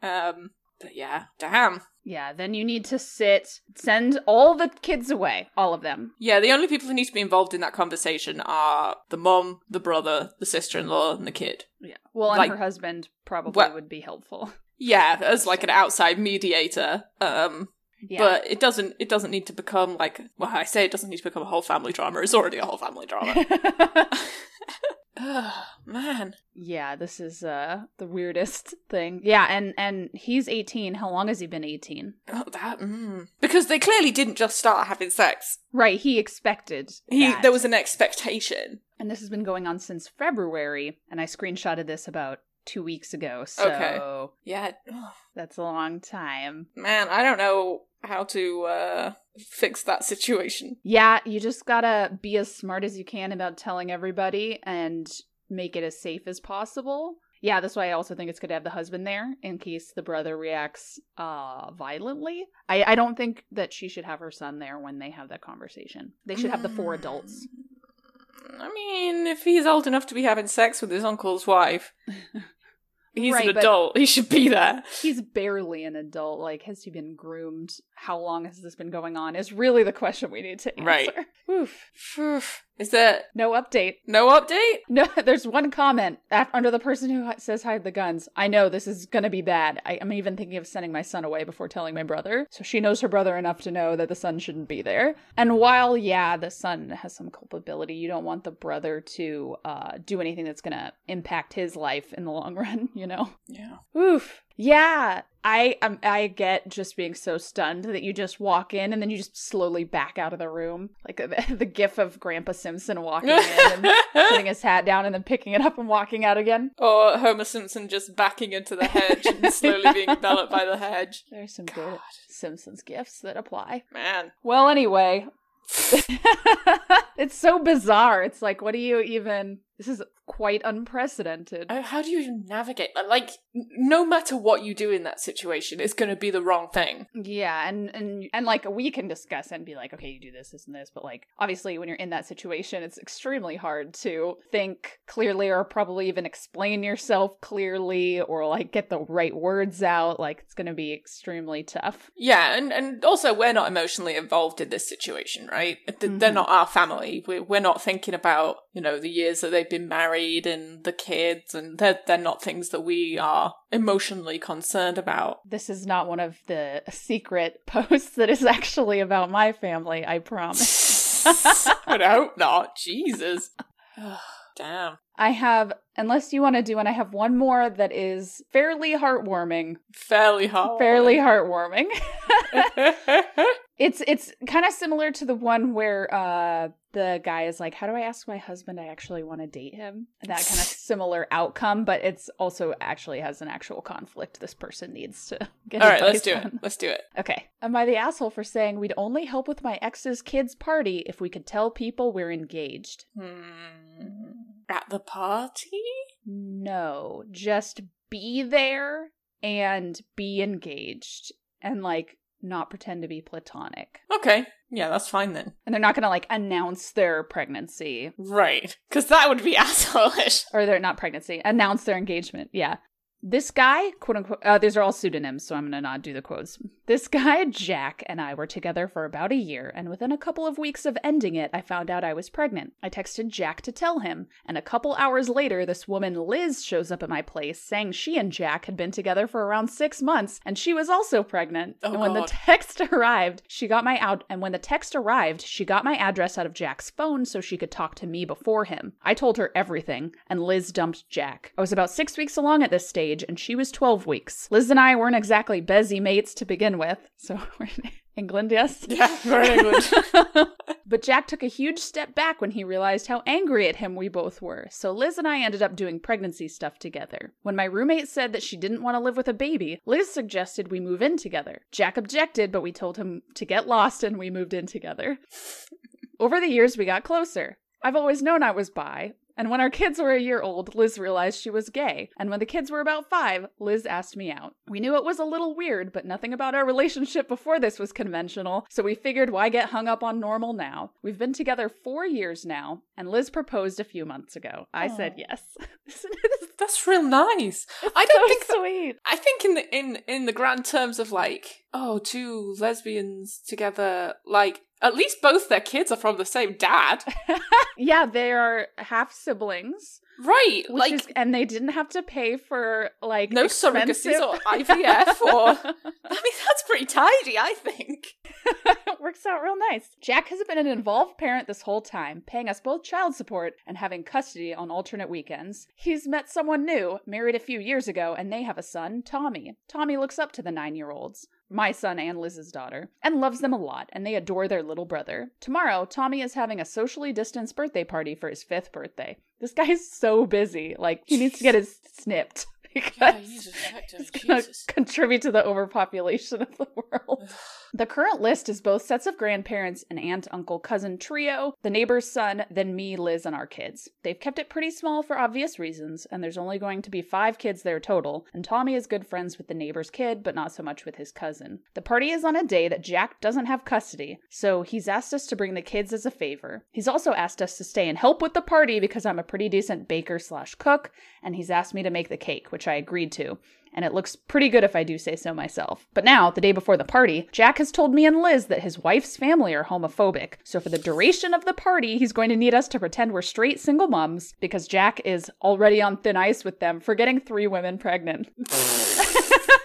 Speaker 2: Ah. Um but yeah, damn.
Speaker 1: Yeah, then you need to sit, send all the kids away, all of them.
Speaker 2: Yeah, the only people who need to be involved in that conversation are the mom, the brother, the sister-in-law, and the kid.
Speaker 1: Yeah. Well, and
Speaker 2: Like-
Speaker 1: her husband probably
Speaker 2: Well-
Speaker 1: would be helpful.
Speaker 2: Yeah, as like an outside mediator. Um
Speaker 1: Yeah.
Speaker 2: But it doesn't. It doesn't need to become like. Well, I say it doesn't need to become a whole family drama. It's already a whole family drama. Ugh, man.
Speaker 1: yeah, this is uh the weirdest thing. Yeah, and and he's 18. How long has he been 18?
Speaker 2: Oh, that. Mm. Because they clearly didn't just start having sex.
Speaker 1: Right, he expected
Speaker 2: He
Speaker 1: that.
Speaker 2: there was an expectation.
Speaker 1: and this has been going on since February, and I screenshotted this about 2 weeks ago. So
Speaker 2: Okay. Yeah.
Speaker 1: That's a long time.
Speaker 2: Man, I don't know how to uh fix that situation.
Speaker 1: Yeah, you just gotta be as smart as you can about telling everybody and make it as safe as possible. Yeah, that's why I also think it's good to have the husband there in case the brother reacts uh violently. I, I don't think that she should have her son there when they have that conversation. They should have the four adults.
Speaker 2: I mean, if he's old enough to be having sex with his uncle's wife, he's
Speaker 1: Right,
Speaker 2: an adult. He should be there.
Speaker 1: He's barely an adult. Like, has he been groomed? How long has this been going on? Is really the question we need to answer.
Speaker 2: Right.
Speaker 1: Oof.
Speaker 2: Is there
Speaker 1: No update.
Speaker 2: no update?
Speaker 1: No, there's one comment af- under the person who says hide the guns. I know this is gonna be bad. I- I'm even thinking of sending my son away before telling my brother. So she knows her brother enough to know that the son shouldn't be there. And while, yeah, the son has some culpability, you don't want the brother to uh, do anything that's gonna impact his life in the long run, you know?
Speaker 2: Yeah.
Speaker 1: Oof. Yeah, I um, I get just being so stunned that you just walk in and then you just slowly back out of the room, like the, the gif of Grandpa Simpson walking in and putting his hat down and then picking it up and walking out again.
Speaker 2: or Homer Simpson just backing into the hedge and slowly being enveloped by the hedge.
Speaker 1: There's some good Simpsons gifs that apply.
Speaker 2: man.
Speaker 1: Well, anyway, it's so bizarre. It's like, what do you even? This is quite unprecedented.
Speaker 2: Uh, How do you even navigate? Like, no matter what you do in that situation, it's going to be the wrong thing.
Speaker 1: Yeah, and and and like we can discuss and be like, okay, you do this, this, and this, but like obviously when you're in that situation, it's extremely hard to think clearly or probably even explain yourself clearly or like get the right words out. Like it's gonna be extremely tough.
Speaker 2: Yeah, and, and also we're not emotionally involved in this situation, right? Th- They're
Speaker 1: Mhm.
Speaker 2: not our family. We're, we're not thinking about, you know, the years that they've been married and the kids, and they're, they're not things that we are emotionally concerned about.
Speaker 1: This is not one of the secret posts that is actually about my family, I promise.
Speaker 2: I hope not. Jesus. Damn.
Speaker 1: I have, unless you want to do and I have one more that is fairly heartwarming.
Speaker 2: Fairly hard.
Speaker 1: Fairly heartwarming. It's it's kind of similar to the one where uh the guy is like, "How do I ask my husband I actually want to date him?" That kind of similar outcome, but it's also actually has an actual conflict this person needs to get.
Speaker 2: All right, let's do
Speaker 1: on.
Speaker 2: it. Let's do it.
Speaker 1: Okay. Am I the asshole for saying we'd only help with my ex's kids' party if we could tell people we're engaged?
Speaker 2: Hmm. At the party?
Speaker 1: No, just be there and be engaged and like not pretend to be platonic.
Speaker 2: Okay. Yeah, that's fine then.
Speaker 1: And they're not going to like announce their pregnancy
Speaker 2: Right. Because that would be assholeish.
Speaker 1: or they're not pregnancy, announce their engagement. Yeah. This guy, quote unquote, uh, these are all pseudonyms, so I'm going to not do the quotes. This guy, Jack, and I were together for about a year, and within a couple of weeks of ending it, I found out I was pregnant. I texted Jack to tell him, and a couple hours later, this woman, Liz, shows up at my place saying she and Jack had been together for around six months, and she was also pregnant.
Speaker 2: Oh,
Speaker 1: and when the text arrived, she got my out, and when the text arrived, she got my address out of Jack's phone so she could talk to me before him. I told her everything, and Liz dumped Jack. I was about six weeks along at this stage, and she was 12 weeks. Liz and I weren't exactly busy mates to begin with, so we're in England, yes?
Speaker 2: Yeah, we're in England.
Speaker 1: but Jack took a huge step back when he realized how angry at him we both were, so Liz and I ended up doing pregnancy stuff together. When my roommate said that she didn't want to live with a baby, Liz suggested we move in together. Jack objected, but we told him to get lost and we moved in together. Over the years, we got closer. I've always known I was bi. And when our kids were a year old, Liz realized she was gay. And when the kids were about five, Liz asked me out. We knew it was a little weird, but nothing about our relationship before this was conventional, so we figured why get hung up on normal now? We've been together four years now, and Liz proposed a few months ago. I said yes.
Speaker 2: That's real nice. I don't
Speaker 1: so
Speaker 2: think that-
Speaker 1: sweet.
Speaker 2: I think in the in in the grand terms of like, oh, two lesbians together, like at least both their kids are from the same dad.
Speaker 1: yeah, they are half siblings.
Speaker 2: Right.
Speaker 1: Which
Speaker 2: like
Speaker 1: is, and they didn't have to pay for like
Speaker 2: no
Speaker 1: expensive-
Speaker 2: surrogacies or IVF or I mean that's pretty tidy, I think.
Speaker 1: it works out real nice. Jack has been an involved parent this whole time, paying us both child support and having custody on alternate weekends. He's met someone new, married a few years ago, and they have a son, Tommy. Tommy looks up to the nine year olds. My son and Liz's daughter, and loves them a lot, and they adore their little brother. Tomorrow, Tommy is having a socially distanced birthday party for his fifth birthday. This guy is so busy. Like, he needs to get his snipped because he's going to contribute to the overpopulation of the world. The current list is both sets of grandparents, an aunt, uncle, cousin trio, the neighbor's son, then me, Liz, and our kids. They've kept it pretty small for obvious reasons, and there's only going to be five kids there total, and Tommy is good friends with the neighbor's kid, but not so much with his cousin. The party is on a day that Jack doesn't have custody, so he's asked us to bring the kids as a favor. He's also asked us to stay and help with the party because I'm a pretty decent baker slash cook, and he's asked me to make the cake, which I agreed to and it looks pretty good if I do say so myself. But now, the day before the party, Jack has told me and Liz that his wife's family are homophobic. So for the duration of the party, he's going to need us to pretend we're straight single moms because Jack is already on thin ice with them for getting three women pregnant.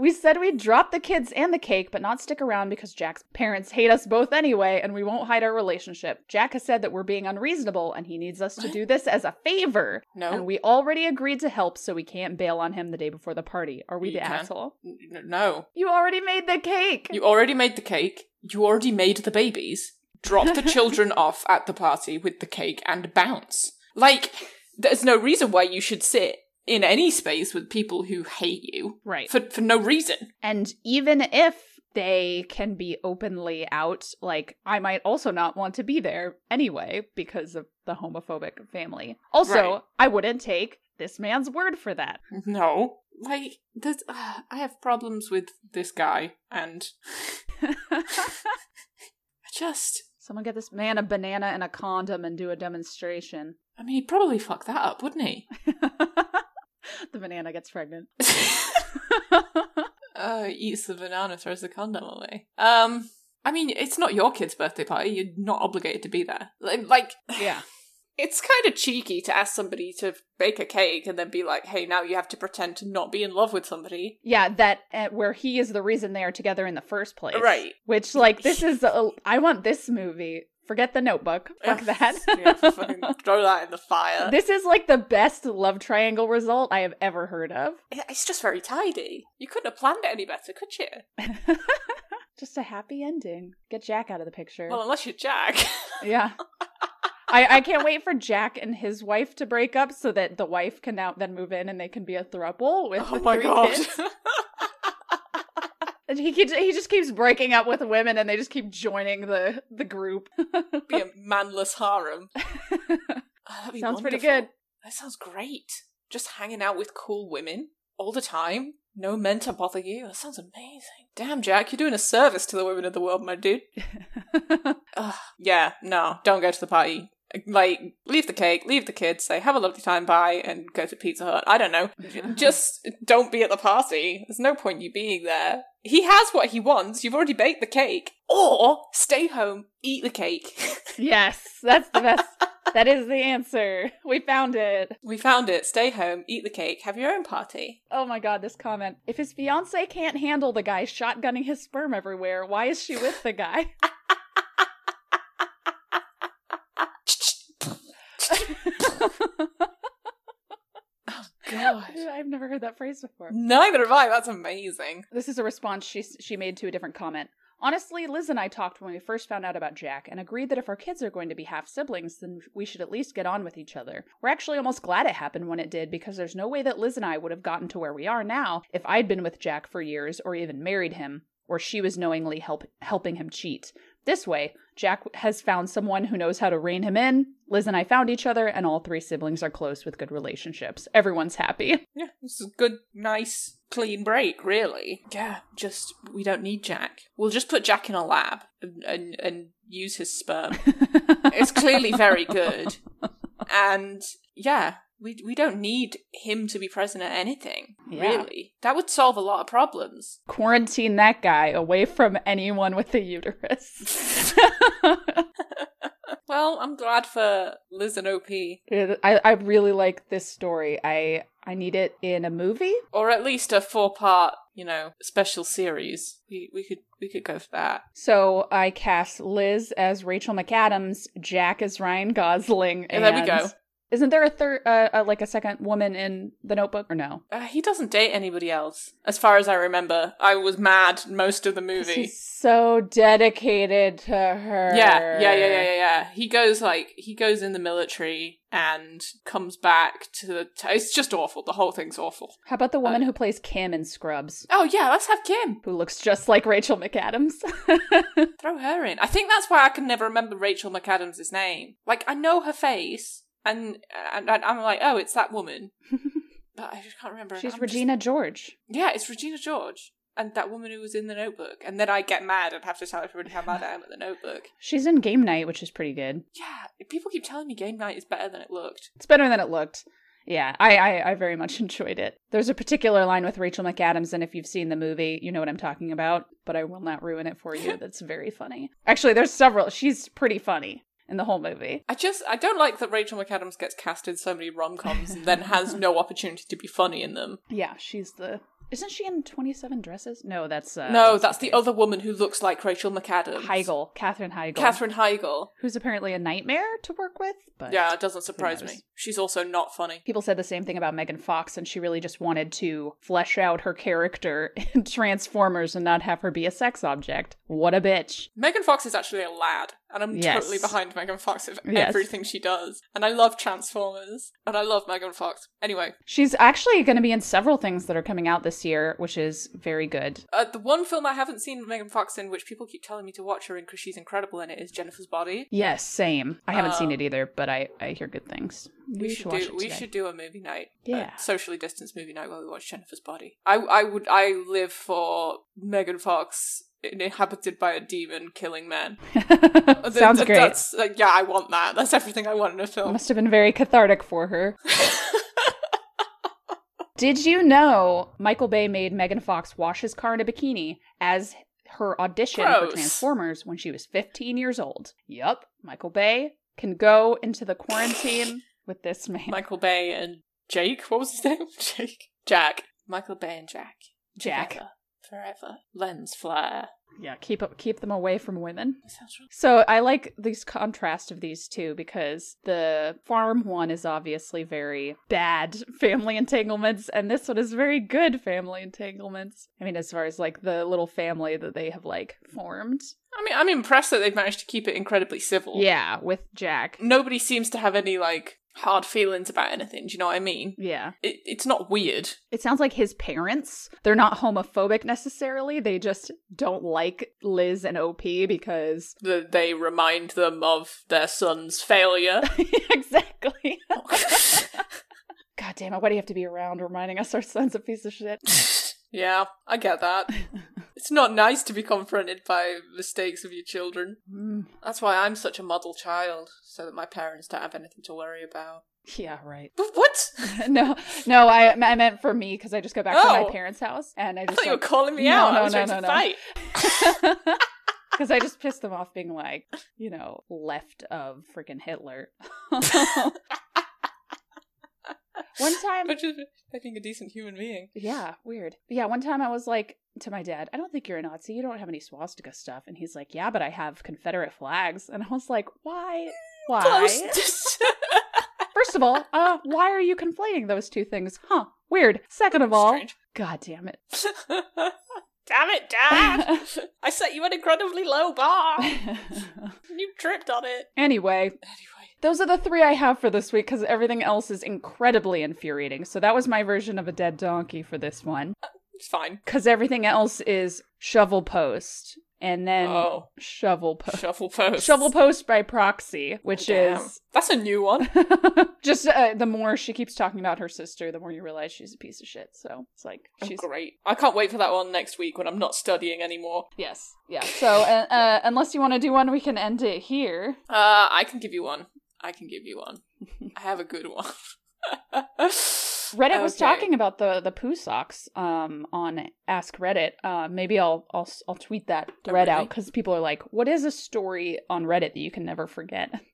Speaker 1: We said we'd drop the kids and the cake, but not stick around because Jack's parents hate us both anyway, and we won't hide our relationship. Jack has said that we're being unreasonable, and he needs us to do this as a favor.
Speaker 2: No.
Speaker 1: And we already agreed to help, so we can't bail on him the day before the party. Are we
Speaker 2: You
Speaker 1: the
Speaker 2: can.
Speaker 1: asshole?
Speaker 2: N- no.
Speaker 1: You already made the cake!
Speaker 2: You already made the cake. You already made the babies. Drop the children off at the party with the cake and bounce. Like, there's no reason why you should sit in any space with people who hate you
Speaker 1: right.
Speaker 2: for for no reason.
Speaker 1: And even if they can be openly out, like, I might also not want to be there anyway because of the homophobic family. Also,
Speaker 2: Right.
Speaker 1: I wouldn't take this man's word for that.
Speaker 2: No. Like, there's, uh, I have problems with this guy, and I just.
Speaker 1: Someone get this man a banana and a condom and do a demonstration.
Speaker 2: I mean, he'd probably fuck that up, wouldn't he?
Speaker 1: the banana gets pregnant.
Speaker 2: uh, eats the banana, throws the condom away. Um, I mean, it's not your kid's birthday party. You're not obligated to be there. Like, like
Speaker 1: yeah.
Speaker 2: it's kind of cheeky to ask somebody to bake a cake and then be like, "Hey, now you have to pretend to not be in love with somebody."
Speaker 1: Yeah, that uh, where he is the reason they are together in the first place.
Speaker 2: Right.
Speaker 1: Which, like, this is. A, I want this movie. Forget the notebook. Fuck that.
Speaker 2: yeah, throw that in the fire.
Speaker 1: this is like the best love triangle result I have ever heard of.
Speaker 2: It's just very tidy. You couldn't have planned it any better, could you?
Speaker 1: Just a happy ending. Get Jack out of the picture.
Speaker 2: Well, unless you're Jack.
Speaker 1: yeah. I, I can't wait for Jack and his wife to break up so that the wife can now then move in and they can be a throuple with
Speaker 2: oh
Speaker 1: the
Speaker 2: my
Speaker 1: three
Speaker 2: god.
Speaker 1: And he keeps, he just keeps breaking up with women and they just keep joining the the group.
Speaker 2: be a manless harem. Oh, that'd be
Speaker 1: Sounds pretty good.
Speaker 2: That sounds great. Just hanging out with cool women all the time. No men to bother you. That sounds amazing. Damn, Jack, you're doing a service to the women of the world, my dude. Ugh. Yeah, no, don't go to the party. Like, leave the cake, leave the kids, say, have a lovely time, bye, and go to Pizza Hut. I don't know. Just don't be at the party. There's no point you being there. He has what he wants. You've already baked the cake. Or stay home, eat the cake.
Speaker 1: yes, that's the best. that is the answer. We found it.
Speaker 2: we found it. Stay home, eat the cake, have your own party.
Speaker 1: Oh my god, this comment. If his fiance can't handle the guy shotgunning his sperm everywhere, why is she with the guy?
Speaker 2: God.
Speaker 1: I've never heard that phrase before.
Speaker 2: Neither have I. That's amazing.
Speaker 1: This is a response she she made to a different comment. Honestly, Liz and I talked when we first found out about Jack and agreed that if our kids are going to be half siblings, then we should at least get on with each other. We're actually almost glad it happened when it did because there's no way that Liz and I would have gotten to where we are now if I'd been with Jack for years or even married him or she was knowingly help, helping him cheat. This way, Jack has found someone who knows how to rein him in. Liz and I found each other, and all three siblings are close with good relationships. Everyone's happy.
Speaker 2: Yeah, this is a good, nice, clean break, really. Yeah, just, we don't need Jack. We'll just put Jack in a lab and, and, and use his sperm. it's clearly very good. And yeah, we we don't need him to be present at anything.
Speaker 1: Yeah.
Speaker 2: Really, that would solve a lot of problems.
Speaker 1: Quarantine that guy away from anyone with a uterus.
Speaker 2: Well, I'm glad for Liz and OP,
Speaker 1: Yeah, I, I really like this story. I I need it in a movie.
Speaker 2: or at least a four part, you know, special series. We we could we could go for that.
Speaker 1: So I cast Liz as Rachel McAdams, Jack as Ryan Gosling,
Speaker 2: And
Speaker 1: and
Speaker 2: there we go.
Speaker 1: Isn't there a third, uh, uh, like a second woman in The Notebook, or no?
Speaker 2: Uh, he doesn't date anybody else, as far as I remember. I was mad most of the movie.
Speaker 1: He's so dedicated to her.
Speaker 2: Yeah, yeah, yeah, yeah, yeah, yeah. He goes like he goes in the military and comes back to the. T- it's just awful. The whole thing's awful.
Speaker 1: How about the woman
Speaker 2: Uh,
Speaker 1: who plays Kim in Scrubs,
Speaker 2: Oh yeah, let's have Kim.
Speaker 1: who looks just like Rachel McAdams?
Speaker 2: Throw her in. I think that's why I can never remember Rachel McAdams' name. Like I know her face, and and, and I'm like, oh, it's that woman, but I just can't remember.
Speaker 1: She's
Speaker 2: I'm just-
Speaker 1: Regina George.
Speaker 2: Yeah, it's Regina George. And that woman who was in the notebook. And then I get mad and have to tell everybody how mad I am at the notebook.
Speaker 1: She's in Game Night, which is pretty good.
Speaker 2: Yeah, people keep telling me game night is better than it looked.
Speaker 1: It's better than it looked. Yeah, I, I, I very much enjoyed it. There's a particular line with Rachel McAdams, and if you've seen the movie, you know what I'm talking about, but I will not ruin it for you. That's very funny. Actually, there's several. She's pretty funny in the whole movie.
Speaker 2: I just I don't like that Rachel McAdams gets cast in so many rom coms and then has no opportunity to be funny in them.
Speaker 1: Yeah, she's the. Isn't she in 27 Dresses? No, that's. Uh,
Speaker 2: no, that's the other woman who looks like Rachel McAdams.
Speaker 1: Heigl, Katherine Heigl.
Speaker 2: Katherine Heigl.
Speaker 1: Who's apparently a nightmare to work with, but.
Speaker 2: Yeah, it doesn't surprise me. She's also not funny.
Speaker 1: People said the same thing about Megan Fox, and she really just wanted to flesh out her character in Transformers and not have her be a sex object. What a bitch.
Speaker 2: Megan Fox is actually a lad, and I'm
Speaker 1: Yes.
Speaker 2: totally behind Megan Fox in
Speaker 1: Yes.
Speaker 2: everything she does. And I love Transformers, and I love Megan Fox. Anyway,
Speaker 1: She's actually going to be in several things that are coming out this year, which is very good.
Speaker 2: uh, the one film I haven't seen Megan Fox in, which people keep telling me to watch her in because she's incredible in it, is Jennifer's Body.
Speaker 1: Yes, same. I haven't seen
Speaker 2: Um,
Speaker 1: it either, but I, I hear good things.
Speaker 2: We, should,
Speaker 1: watch
Speaker 2: do. We should do a movie night.
Speaker 1: Yeah.
Speaker 2: a socially distanced movie night while we watch Jennifer's Body. I I would I live for Megan Fox inhabited by a demon killing men.
Speaker 1: Sounds great.
Speaker 2: That's, like, yeah, I want that. That's everything I want in a film.
Speaker 1: Must have been very cathartic for her. Did you know Michael Bay made Megan Fox wash his car in a bikini as her audition
Speaker 2: Gross.
Speaker 1: for Transformers when she was 15 years old? Yup, Michael Bay can go into the quarantine with this man.
Speaker 2: Michael Bay and Jake. What was his name? Jake. Jack. Michael Bay and Jack.
Speaker 1: Jack.
Speaker 2: Together. Forever. Lens flare.
Speaker 1: Yeah, keep keep them away from women.
Speaker 2: That sounds really-
Speaker 1: So I like this contrast of these two because the farm one is obviously very bad family entanglements, and this one is very good family entanglements. I mean, as far as like the little family that they have like formed.
Speaker 2: I mean, I'm impressed that they've managed to keep it incredibly civil.
Speaker 1: Yeah, with Jack.
Speaker 2: Nobody seems to have any, like, hard feelings about anything. Do you know what I mean?
Speaker 1: Yeah.
Speaker 2: It, it's not weird.
Speaker 1: It sounds like his parents, they're not homophobic necessarily. They just don't like Liz and OP because.
Speaker 2: that they remind them of their son's failure.
Speaker 1: exactly. God damn it, why do you have to be around reminding us our son's a piece of shit?
Speaker 2: yeah, I get that. It's not nice to be confronted by mistakes of your children.
Speaker 1: Mm,
Speaker 2: That's why I'm such a model child, so that my parents don't have anything to worry about.
Speaker 1: yeah, right.
Speaker 2: But what?
Speaker 1: no, no, I, I meant for me because I just got back to
Speaker 2: Oh.
Speaker 1: my parents' house and I
Speaker 2: I
Speaker 1: just
Speaker 2: thought you were calling me
Speaker 1: No,
Speaker 2: out.
Speaker 1: no,
Speaker 2: I was
Speaker 1: no, no,
Speaker 2: to
Speaker 1: no.
Speaker 2: fight.
Speaker 1: because I just pissed them off being like, you know, left of freaking Hitler. One time,
Speaker 2: But just being a decent human being.
Speaker 1: yeah, weird. Yeah, one time I was like to my dad, I don't think you're a Nazi. You don't have any swastika stuff. And he's like, yeah, but I have Confederate flags. And I was like, why? Why? First of all, uh, why are you conflating those two things? Huh, weird. Second of all,
Speaker 2: Strange.
Speaker 1: god damn it.
Speaker 2: Damn it, Dad! I set you an incredibly low bar. you tripped on it.
Speaker 1: anyway,
Speaker 2: Anyway,
Speaker 1: those are the three I have for this week because everything else is incredibly infuriating. So that was my version of a dead donkey for this one.
Speaker 2: it's fine.
Speaker 1: Because everything else is shovel post and then
Speaker 2: Oh,
Speaker 1: shovel post.
Speaker 2: shuffle post.
Speaker 1: Shovel post by proxy, which
Speaker 2: Damn.
Speaker 1: is
Speaker 2: That's a new one.
Speaker 1: just uh, the more she keeps talking about her sister, the more you realize she's a piece of shit. So it's like
Speaker 2: Oh,
Speaker 1: she's
Speaker 2: great. I can't wait for that one next week when I'm not studying anymore.
Speaker 1: yes, yeah. So uh, uh, unless you want to do one, we can end it here.
Speaker 2: Uh, I can give you one. I can give you one. I have a good one.
Speaker 1: Reddit was talking about the the poo socks um on Ask Reddit. Uh, maybe I'll I'll I'll tweet that
Speaker 2: Oh,
Speaker 1: thread out because people are like, "What is a story on Reddit that you can never forget?"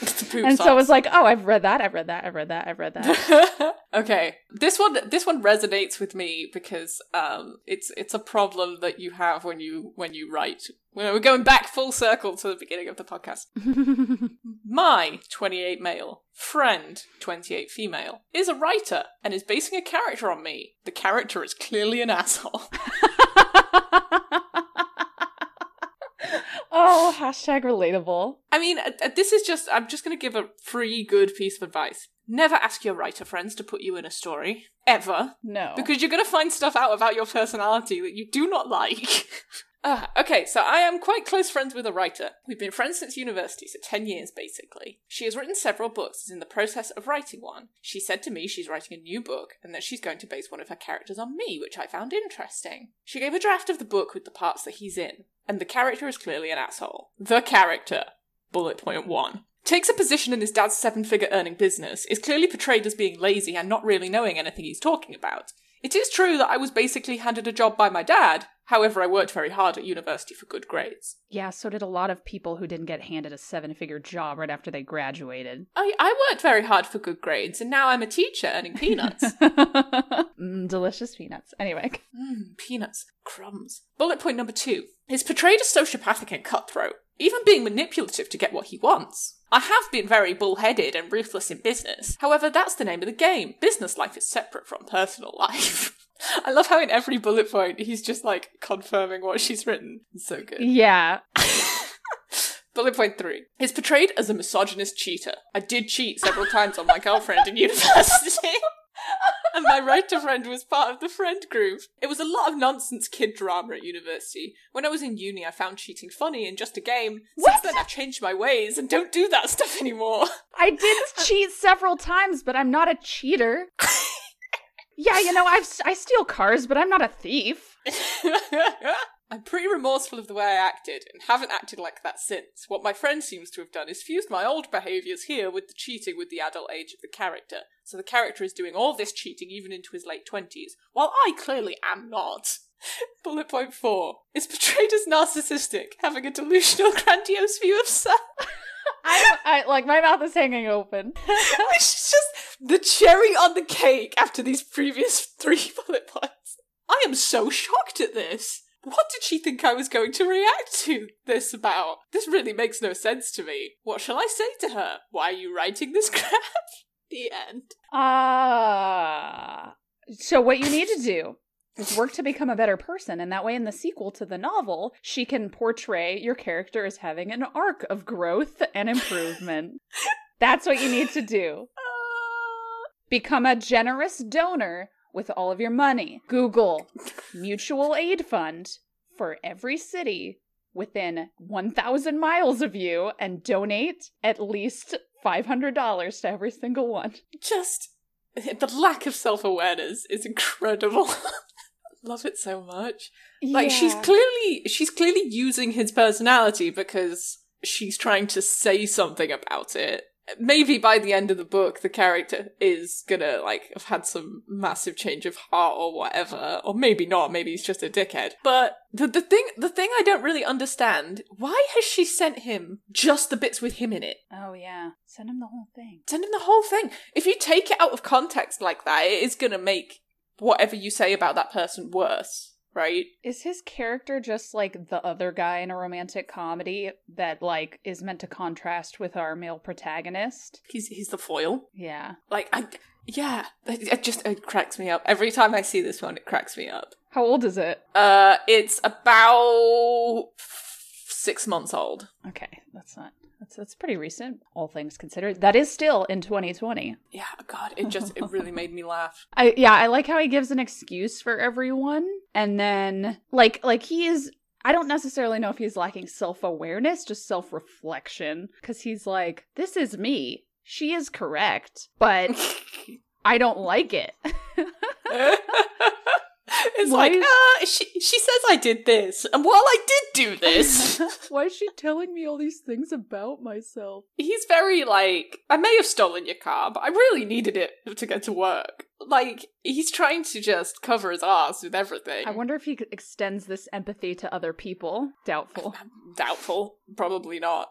Speaker 1: And so I was like, "Oh, I've read that. I've read that. I've read that. I've read that."
Speaker 2: okay, this one this one resonates with me because um, it's it's a problem that you have when you when you write. We're we're going back full circle to the beginning of the podcast. My 28 male friend, 28 female, is a writer and is basing a character on me. The character is clearly an asshole.
Speaker 1: oh, hashtag relatable.
Speaker 2: I mean, uh, uh, this is just, I'm just going to give a free good piece of advice. Never ask your writer friends to put you in a story. Ever.
Speaker 1: No,
Speaker 2: Because you're going to find stuff out about your personality that you do not like. Ah, okay, so I am quite close friends with a writer. We've been friends since university, so 10 years basically. She has written several books, is in the process of writing one. She said to me she's writing a new book and that she's going to base one of her characters on me, which I found interesting. She gave a draft of the book with the parts that he's in, and the character is clearly an asshole. The character, bullet point one, takes a position in his dad's seven figure earning business, is clearly portrayed as being lazy and not really knowing anything he's talking about. It is true that I was basically handed a job by my dad, however, I worked very hard at university for good grades.
Speaker 1: yeah. So did a lot of people who didn't get handed a seven figure job right after they graduated.
Speaker 2: I, I worked very hard for good grades, and now I'm a teacher earning peanuts.
Speaker 1: mm, delicious peanuts. Anyway,
Speaker 2: Mmm, peanuts. Crumbs. Bullet point number two is portrayed as sociopathic and cutthroat, even being manipulative to get what he wants. I have been very bullheaded and ruthless in business. However, that's the name of the game. Business life is separate from personal life. I love how in every bullet point he's just like confirming what she's written. It's so good.
Speaker 1: yeah.
Speaker 2: Bullet point three is portrayed as a misogynist cheater. I did cheat several times on my girlfriend in university. and my writer friend was part of the friend group. It was a lot of nonsense kid drama at university. When I was in uni, I found cheating funny and just a game.
Speaker 1: What?
Speaker 2: Since then, I've changed my ways and don't do that stuff anymore.
Speaker 1: I did cheat several times, but I'm not a cheater. Yeah, you know, I've I steal cars, but I'm not a thief.
Speaker 2: I'm pretty remorseful of the way I acted and haven't acted like that since. What my friend seems to have done is fused my old behaviours here with the cheating with the adult age of the character. So the character is doing all this cheating even into his late 20s, while I clearly am not. Bullet point four is portrayed as narcissistic, having a delusional, grandiose view of self.
Speaker 1: I, I like my mouth is hanging open.
Speaker 2: Which is just the cherry on the cake after these previous three bullet points. I am so shocked at this. What did she think I was going to react to this about? This really makes no sense to me. What shall I say to her? Why are you writing this crap? the end.
Speaker 1: Ah. so what you need to do work to become a better person, and that way, in the sequel to the novel, she can portray your character as having an arc of growth and improvement. That's what you need to do.
Speaker 2: Uh,
Speaker 1: Become a generous donor with all of your money. Google mutual aid fund for every city within 1,000 miles of you and donate at least $500 to every single one.
Speaker 2: just the lack of self awareness is incredible. Love it so much. Like she's clearly she's clearly using his personality because she's trying to say something about it. Maybe by the end of the book the character is gonna like have had some massive change of heart or whatever. Or maybe not, maybe he's just a dickhead. But the the thing the thing I don't really understand, why has she sent him just the bits with him in it?
Speaker 1: Oh, yeah. Send him the whole thing.
Speaker 2: Send him the whole thing. If you take it out of context like that, it is gonna make whatever you say about that person worse, right?
Speaker 1: Is his character just like the other guy in a romantic comedy that like is meant to contrast with our male protagonist?
Speaker 2: He's he's the foil.
Speaker 1: Yeah.
Speaker 2: Like I yeah, it, just it cracks me up. Every time I see this one, it cracks me up.
Speaker 1: How old is it?
Speaker 2: Uh it's about 6 months old.
Speaker 1: Okay, that's not that's that's pretty recent, all things considered. That is still in 2020.
Speaker 2: Yeah, god, it just it really made me laugh.
Speaker 1: I yeah, I like how he gives an excuse for everyone and then like like he is I don't necessarily know if he's lacking self awareness, just self reflection. Because he's like, this is me. She is correct, but I don't like it.
Speaker 2: it's
Speaker 1: Why
Speaker 2: like,
Speaker 1: is-
Speaker 2: uh, she, she says I did this, and while I did do this,
Speaker 1: Why is she telling me all these things about myself?
Speaker 2: he's very like, I may have stolen your car, but I really needed it to get to work. Like, he's trying to just cover his ass with everything.
Speaker 1: I wonder if he extends this empathy to other people. Doubtful.
Speaker 2: Doubtful. Probably not.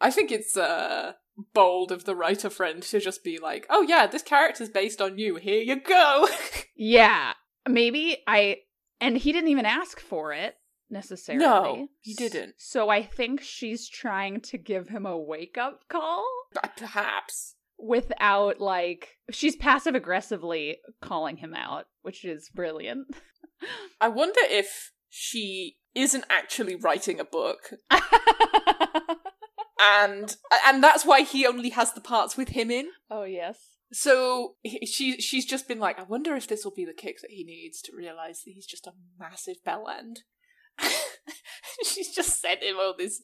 Speaker 2: I think it's, uh, bold of the writer friend to just be like, oh yeah, this character's based on you, here you go.
Speaker 1: Yeah, maybe I. And he didn't even ask for it necessarily.
Speaker 2: No, he didn't.
Speaker 1: So I think she's trying to give him a wake up call uh,
Speaker 2: Perhaps.
Speaker 1: without, like, she's passive aggressively calling him out, which is brilliant.
Speaker 2: I wonder if she isn't actually writing a book and and that's why he only has the parts with him in
Speaker 1: oh, yes.
Speaker 2: So he- she she's just been like i wonder if this will be the kick that he needs to realize that he's just a massive bell end she's just sent him all this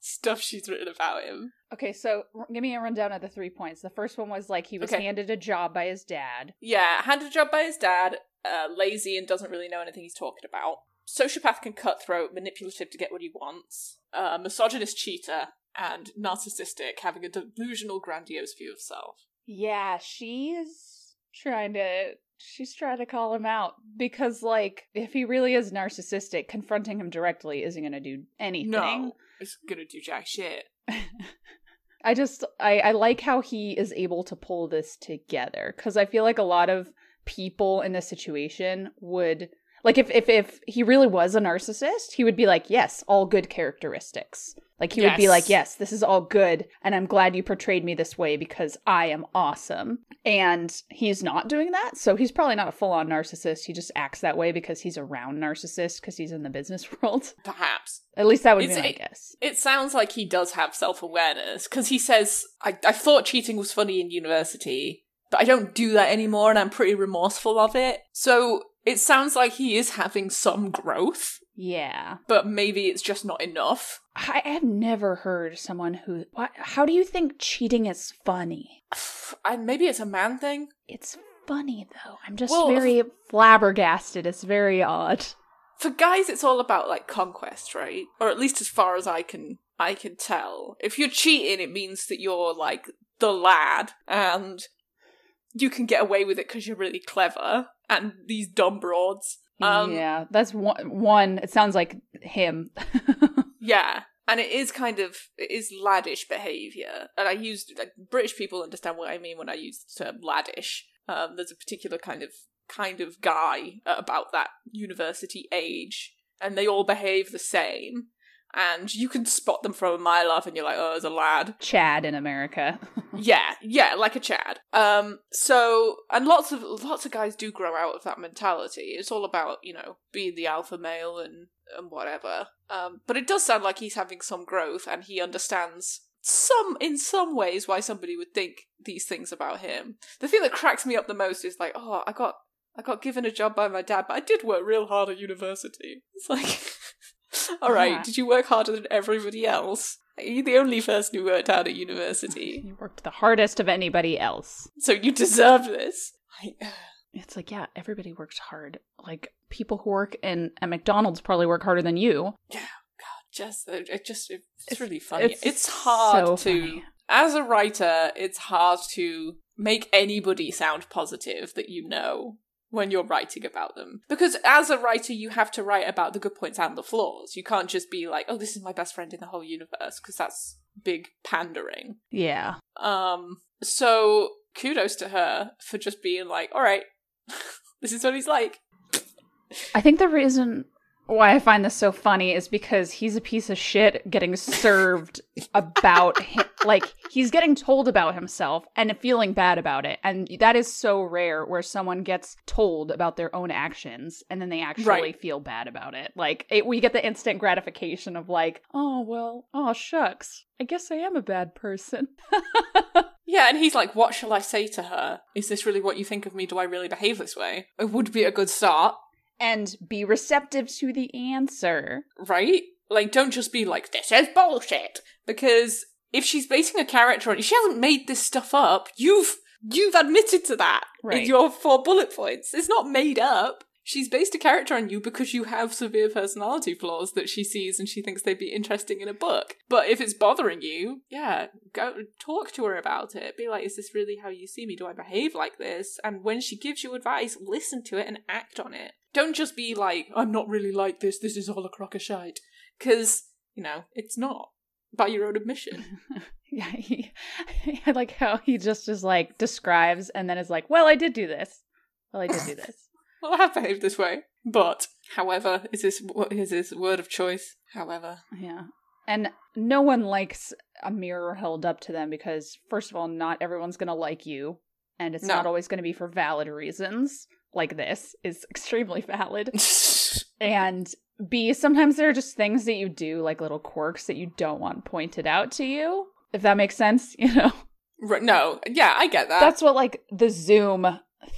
Speaker 2: stuff she's written about him
Speaker 1: Okay, so r- give me a rundown of the three points. The first one was like he was
Speaker 2: Okay.
Speaker 1: handed a job by his dad.
Speaker 2: yeah handed a job by his dad uh, lazy and doesn't really know anything he's talking about sociopath can cutthroat manipulative to get what he wants uh, misogynist cheater and narcissistic having a delusional grandiose view of self
Speaker 1: Yeah, she's trying to she's trying to call him out because like if he really is narcissistic, confronting him directly isn't going to do anything.
Speaker 2: no it's gonna do jack shit
Speaker 1: I just I I like how he is able to pull this together cuz I feel like a lot of people in this situation would like if if if he really was a narcissist, he would be like, "Yes, all good characteristics." Like he would be like, "Yes, this is all good and I'm glad you portrayed me this way because I am awesome." And he's not doing that, so he's probably not a full-on narcissist. He just acts that way because he's around narcissists because he's in the business world.
Speaker 2: perhaps
Speaker 1: At least that would
Speaker 2: It's
Speaker 1: be my
Speaker 2: a-
Speaker 1: guess.
Speaker 2: It sounds like he does have self awareness because he says, I, I thought cheating was funny in university, but I don't do that anymore and I'm pretty remorseful of it. So it sounds like he is having some growth,
Speaker 1: Yeah.
Speaker 2: but maybe it's just not enough.
Speaker 1: I have never heard someone who. What, how do you think cheating is funny?
Speaker 2: And maybe it's a man thing.
Speaker 1: It's funny though. I'm just
Speaker 2: Well,
Speaker 1: very flabbergasted. It's very odd.
Speaker 2: For guys, it's all about like conquest, right? Or at least as far as I can I can tell. If you're cheating, it means that you're like the lad and you can get away with it because you're really clever. And these dumb broads. Um,
Speaker 1: yeah, that's one. One. It sounds like him.
Speaker 2: Yeah, and it is kind of it is laddish behavior, and I used like, British people understand what I mean when I use the term laddish. Um, there's a particular kind of kind of guy about that university age, and they all behave the same, and you can spot them from a mile off, and you're like, oh, there's a lad.
Speaker 1: Chad in America.
Speaker 2: yeah, yeah, like a Chad. Um, so and lots of lots of guys do grow out of that mentality. It's all about you know being the alpha male and and whatever. Um, but it does sound like he's having some growth, and he understands some in some ways why somebody would think these things about him. The thing that cracks me up the most is like, oh, I got I got given a job by my dad, but I did work real hard at university. It's like. All right,
Speaker 1: Yeah.
Speaker 2: did you work harder than everybody else? Are you the only person who worked hard at university?
Speaker 1: You worked the hardest of anybody else.
Speaker 2: So you deserve this. I,
Speaker 1: It's like, yeah, everybody works hard. Like people who work in at McDonald's probably work harder than you.
Speaker 2: Yeah, just, it it just, it's,
Speaker 1: It's-
Speaker 2: really funny. It's,
Speaker 1: it's
Speaker 2: hard
Speaker 1: so
Speaker 2: to,
Speaker 1: funny.
Speaker 2: as a writer, it's hard to make anybody sound positive that you know when you're writing about them. Because as a writer, you have to write about the good points and the flaws. You can't just be like, oh, this is my best friend in the whole universe, because that's big pandering.
Speaker 1: Yeah.
Speaker 2: Um, so kudos to her for just being like, all right, this is what he's like.
Speaker 1: I think the reason why I find this so funny is because he's a piece of shit getting served about him. Like, he's getting told about himself and feeling bad about it. And that is so rare where someone gets told about their own actions and then they actually
Speaker 2: Right.
Speaker 1: feel bad about it. Like, it, we get the instant gratification of, like, oh, well, oh, shucks. I guess I am a bad person.
Speaker 2: Yeah, and he's like, what shall I say to her? Is this really what you think of me? Do I really behave this way? It would be a good start.
Speaker 1: And be receptive to the answer.
Speaker 2: right? Like, don't just be like, this is bullshit. Because if she's basing a character on, she hasn't made this stuff up. You've, you've admitted to that
Speaker 1: Right.
Speaker 2: in your four bullet points. It's not made up. She's based a character on you because you have severe personality flaws that she sees and she thinks they'd be interesting in a book. But if it's bothering you, yeah, go talk to her about it. Be like, is this really how you see me? Do I behave like this? And when she gives you advice, listen to it and act on it. Don't just be like, I'm not really like this, this is all a crock of shite. Because, you know, it's not. By your own admission.
Speaker 1: Yeah, he, I like how he just is like describes and then is like, "Well, I did do this. Well, I did do this."
Speaker 2: Well, I have behaved this way. But, however, is this, what is this word of choice? However.
Speaker 1: Yeah. And no one likes a mirror held up to them because, first of all, not everyone's going to like you. And it's
Speaker 2: No.
Speaker 1: not always going to be for valid reasons, like this is extremely valid. And B, sometimes there are just things that you do, like little quirks that you don't want pointed out to you. If that makes sense, you know?
Speaker 2: No, yeah, I get that.
Speaker 1: That's what, like, the Zoom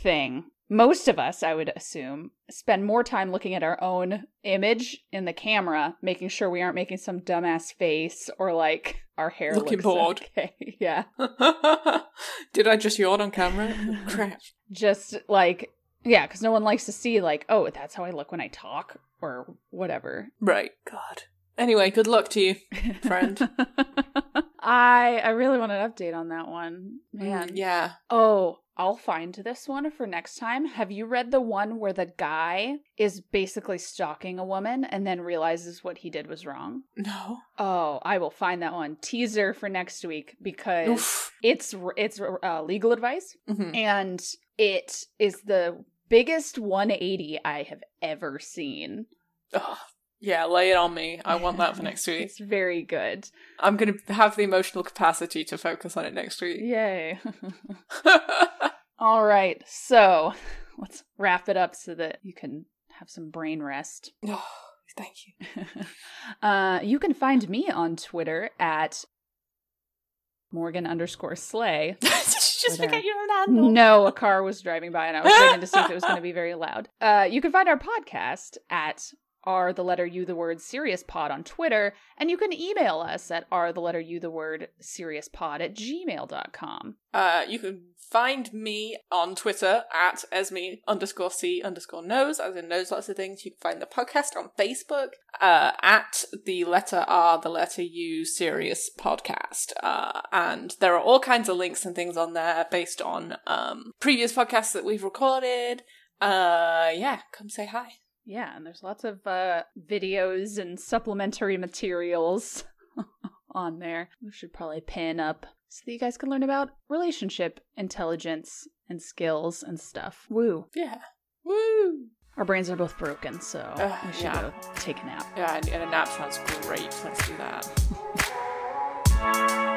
Speaker 1: thing. Most of us, I would assume, spend more time looking at our own image in the camera, making sure we aren't making some dumbass face or like our hair
Speaker 2: Looking
Speaker 1: looks
Speaker 2: bored.
Speaker 1: Okay, yeah,
Speaker 2: Did I just yawn on camera? Crap.
Speaker 1: just like yeah, because no one likes to see like, oh, that's how I look when I talk or whatever.
Speaker 2: Right. God. Anyway, good luck to you. Friend.
Speaker 1: I I really want an update on that one, man.
Speaker 2: Mm, yeah.
Speaker 1: Oh, I'll find this one for next time. Have you read the one where the guy is basically stalking a woman and then realizes what he did was wrong?
Speaker 2: No.
Speaker 1: Oh, I will find that one. Teaser for next week because
Speaker 2: Oof.
Speaker 1: it's it's uh, legal advice
Speaker 2: Mhm.
Speaker 1: and it is the biggest 180 I have ever seen.
Speaker 2: Ugh. Yeah, lay it on me. I want that for next week.
Speaker 1: It's very good.
Speaker 2: I'm going to have the emotional capacity to focus on it next week.
Speaker 1: Yay. All right. So, let's wrap it up so that you can have some brain rest.
Speaker 2: oh, thank you.
Speaker 1: uh, you can find me on Twitter at Morgan underscore Slay.
Speaker 2: Did you just forget your own handle?
Speaker 1: No, a car was driving by and I was waiting to see if it was going to be very loud. Uh, you can find our podcast at are the letter u the word serious pod on Twitter, and you can email us at are the letter u the word serious pod at gmail.com.
Speaker 2: Uh, you can find me on Twitter at Esme underscore C underscore knows, as in knows lots of things. You can find the podcast on Facebook uh, at the letter R, the letter U serious podcast. Uh, and there are all kinds of links and things on there based on um, previous podcasts that we've recorded. Uh, yeah, come say hi.
Speaker 1: Yeah, and there's lots of uh, videos and supplementary materials on there. We should probably pin up so that you guys can learn about relationship intelligence and skills and stuff. Woo.
Speaker 2: Yeah. Woo.
Speaker 1: Our brains are both broken, so
Speaker 2: uh,
Speaker 1: we should
Speaker 2: yeah.
Speaker 1: go take a nap.
Speaker 2: Yeah, and, and a nap sounds great. Let's do that.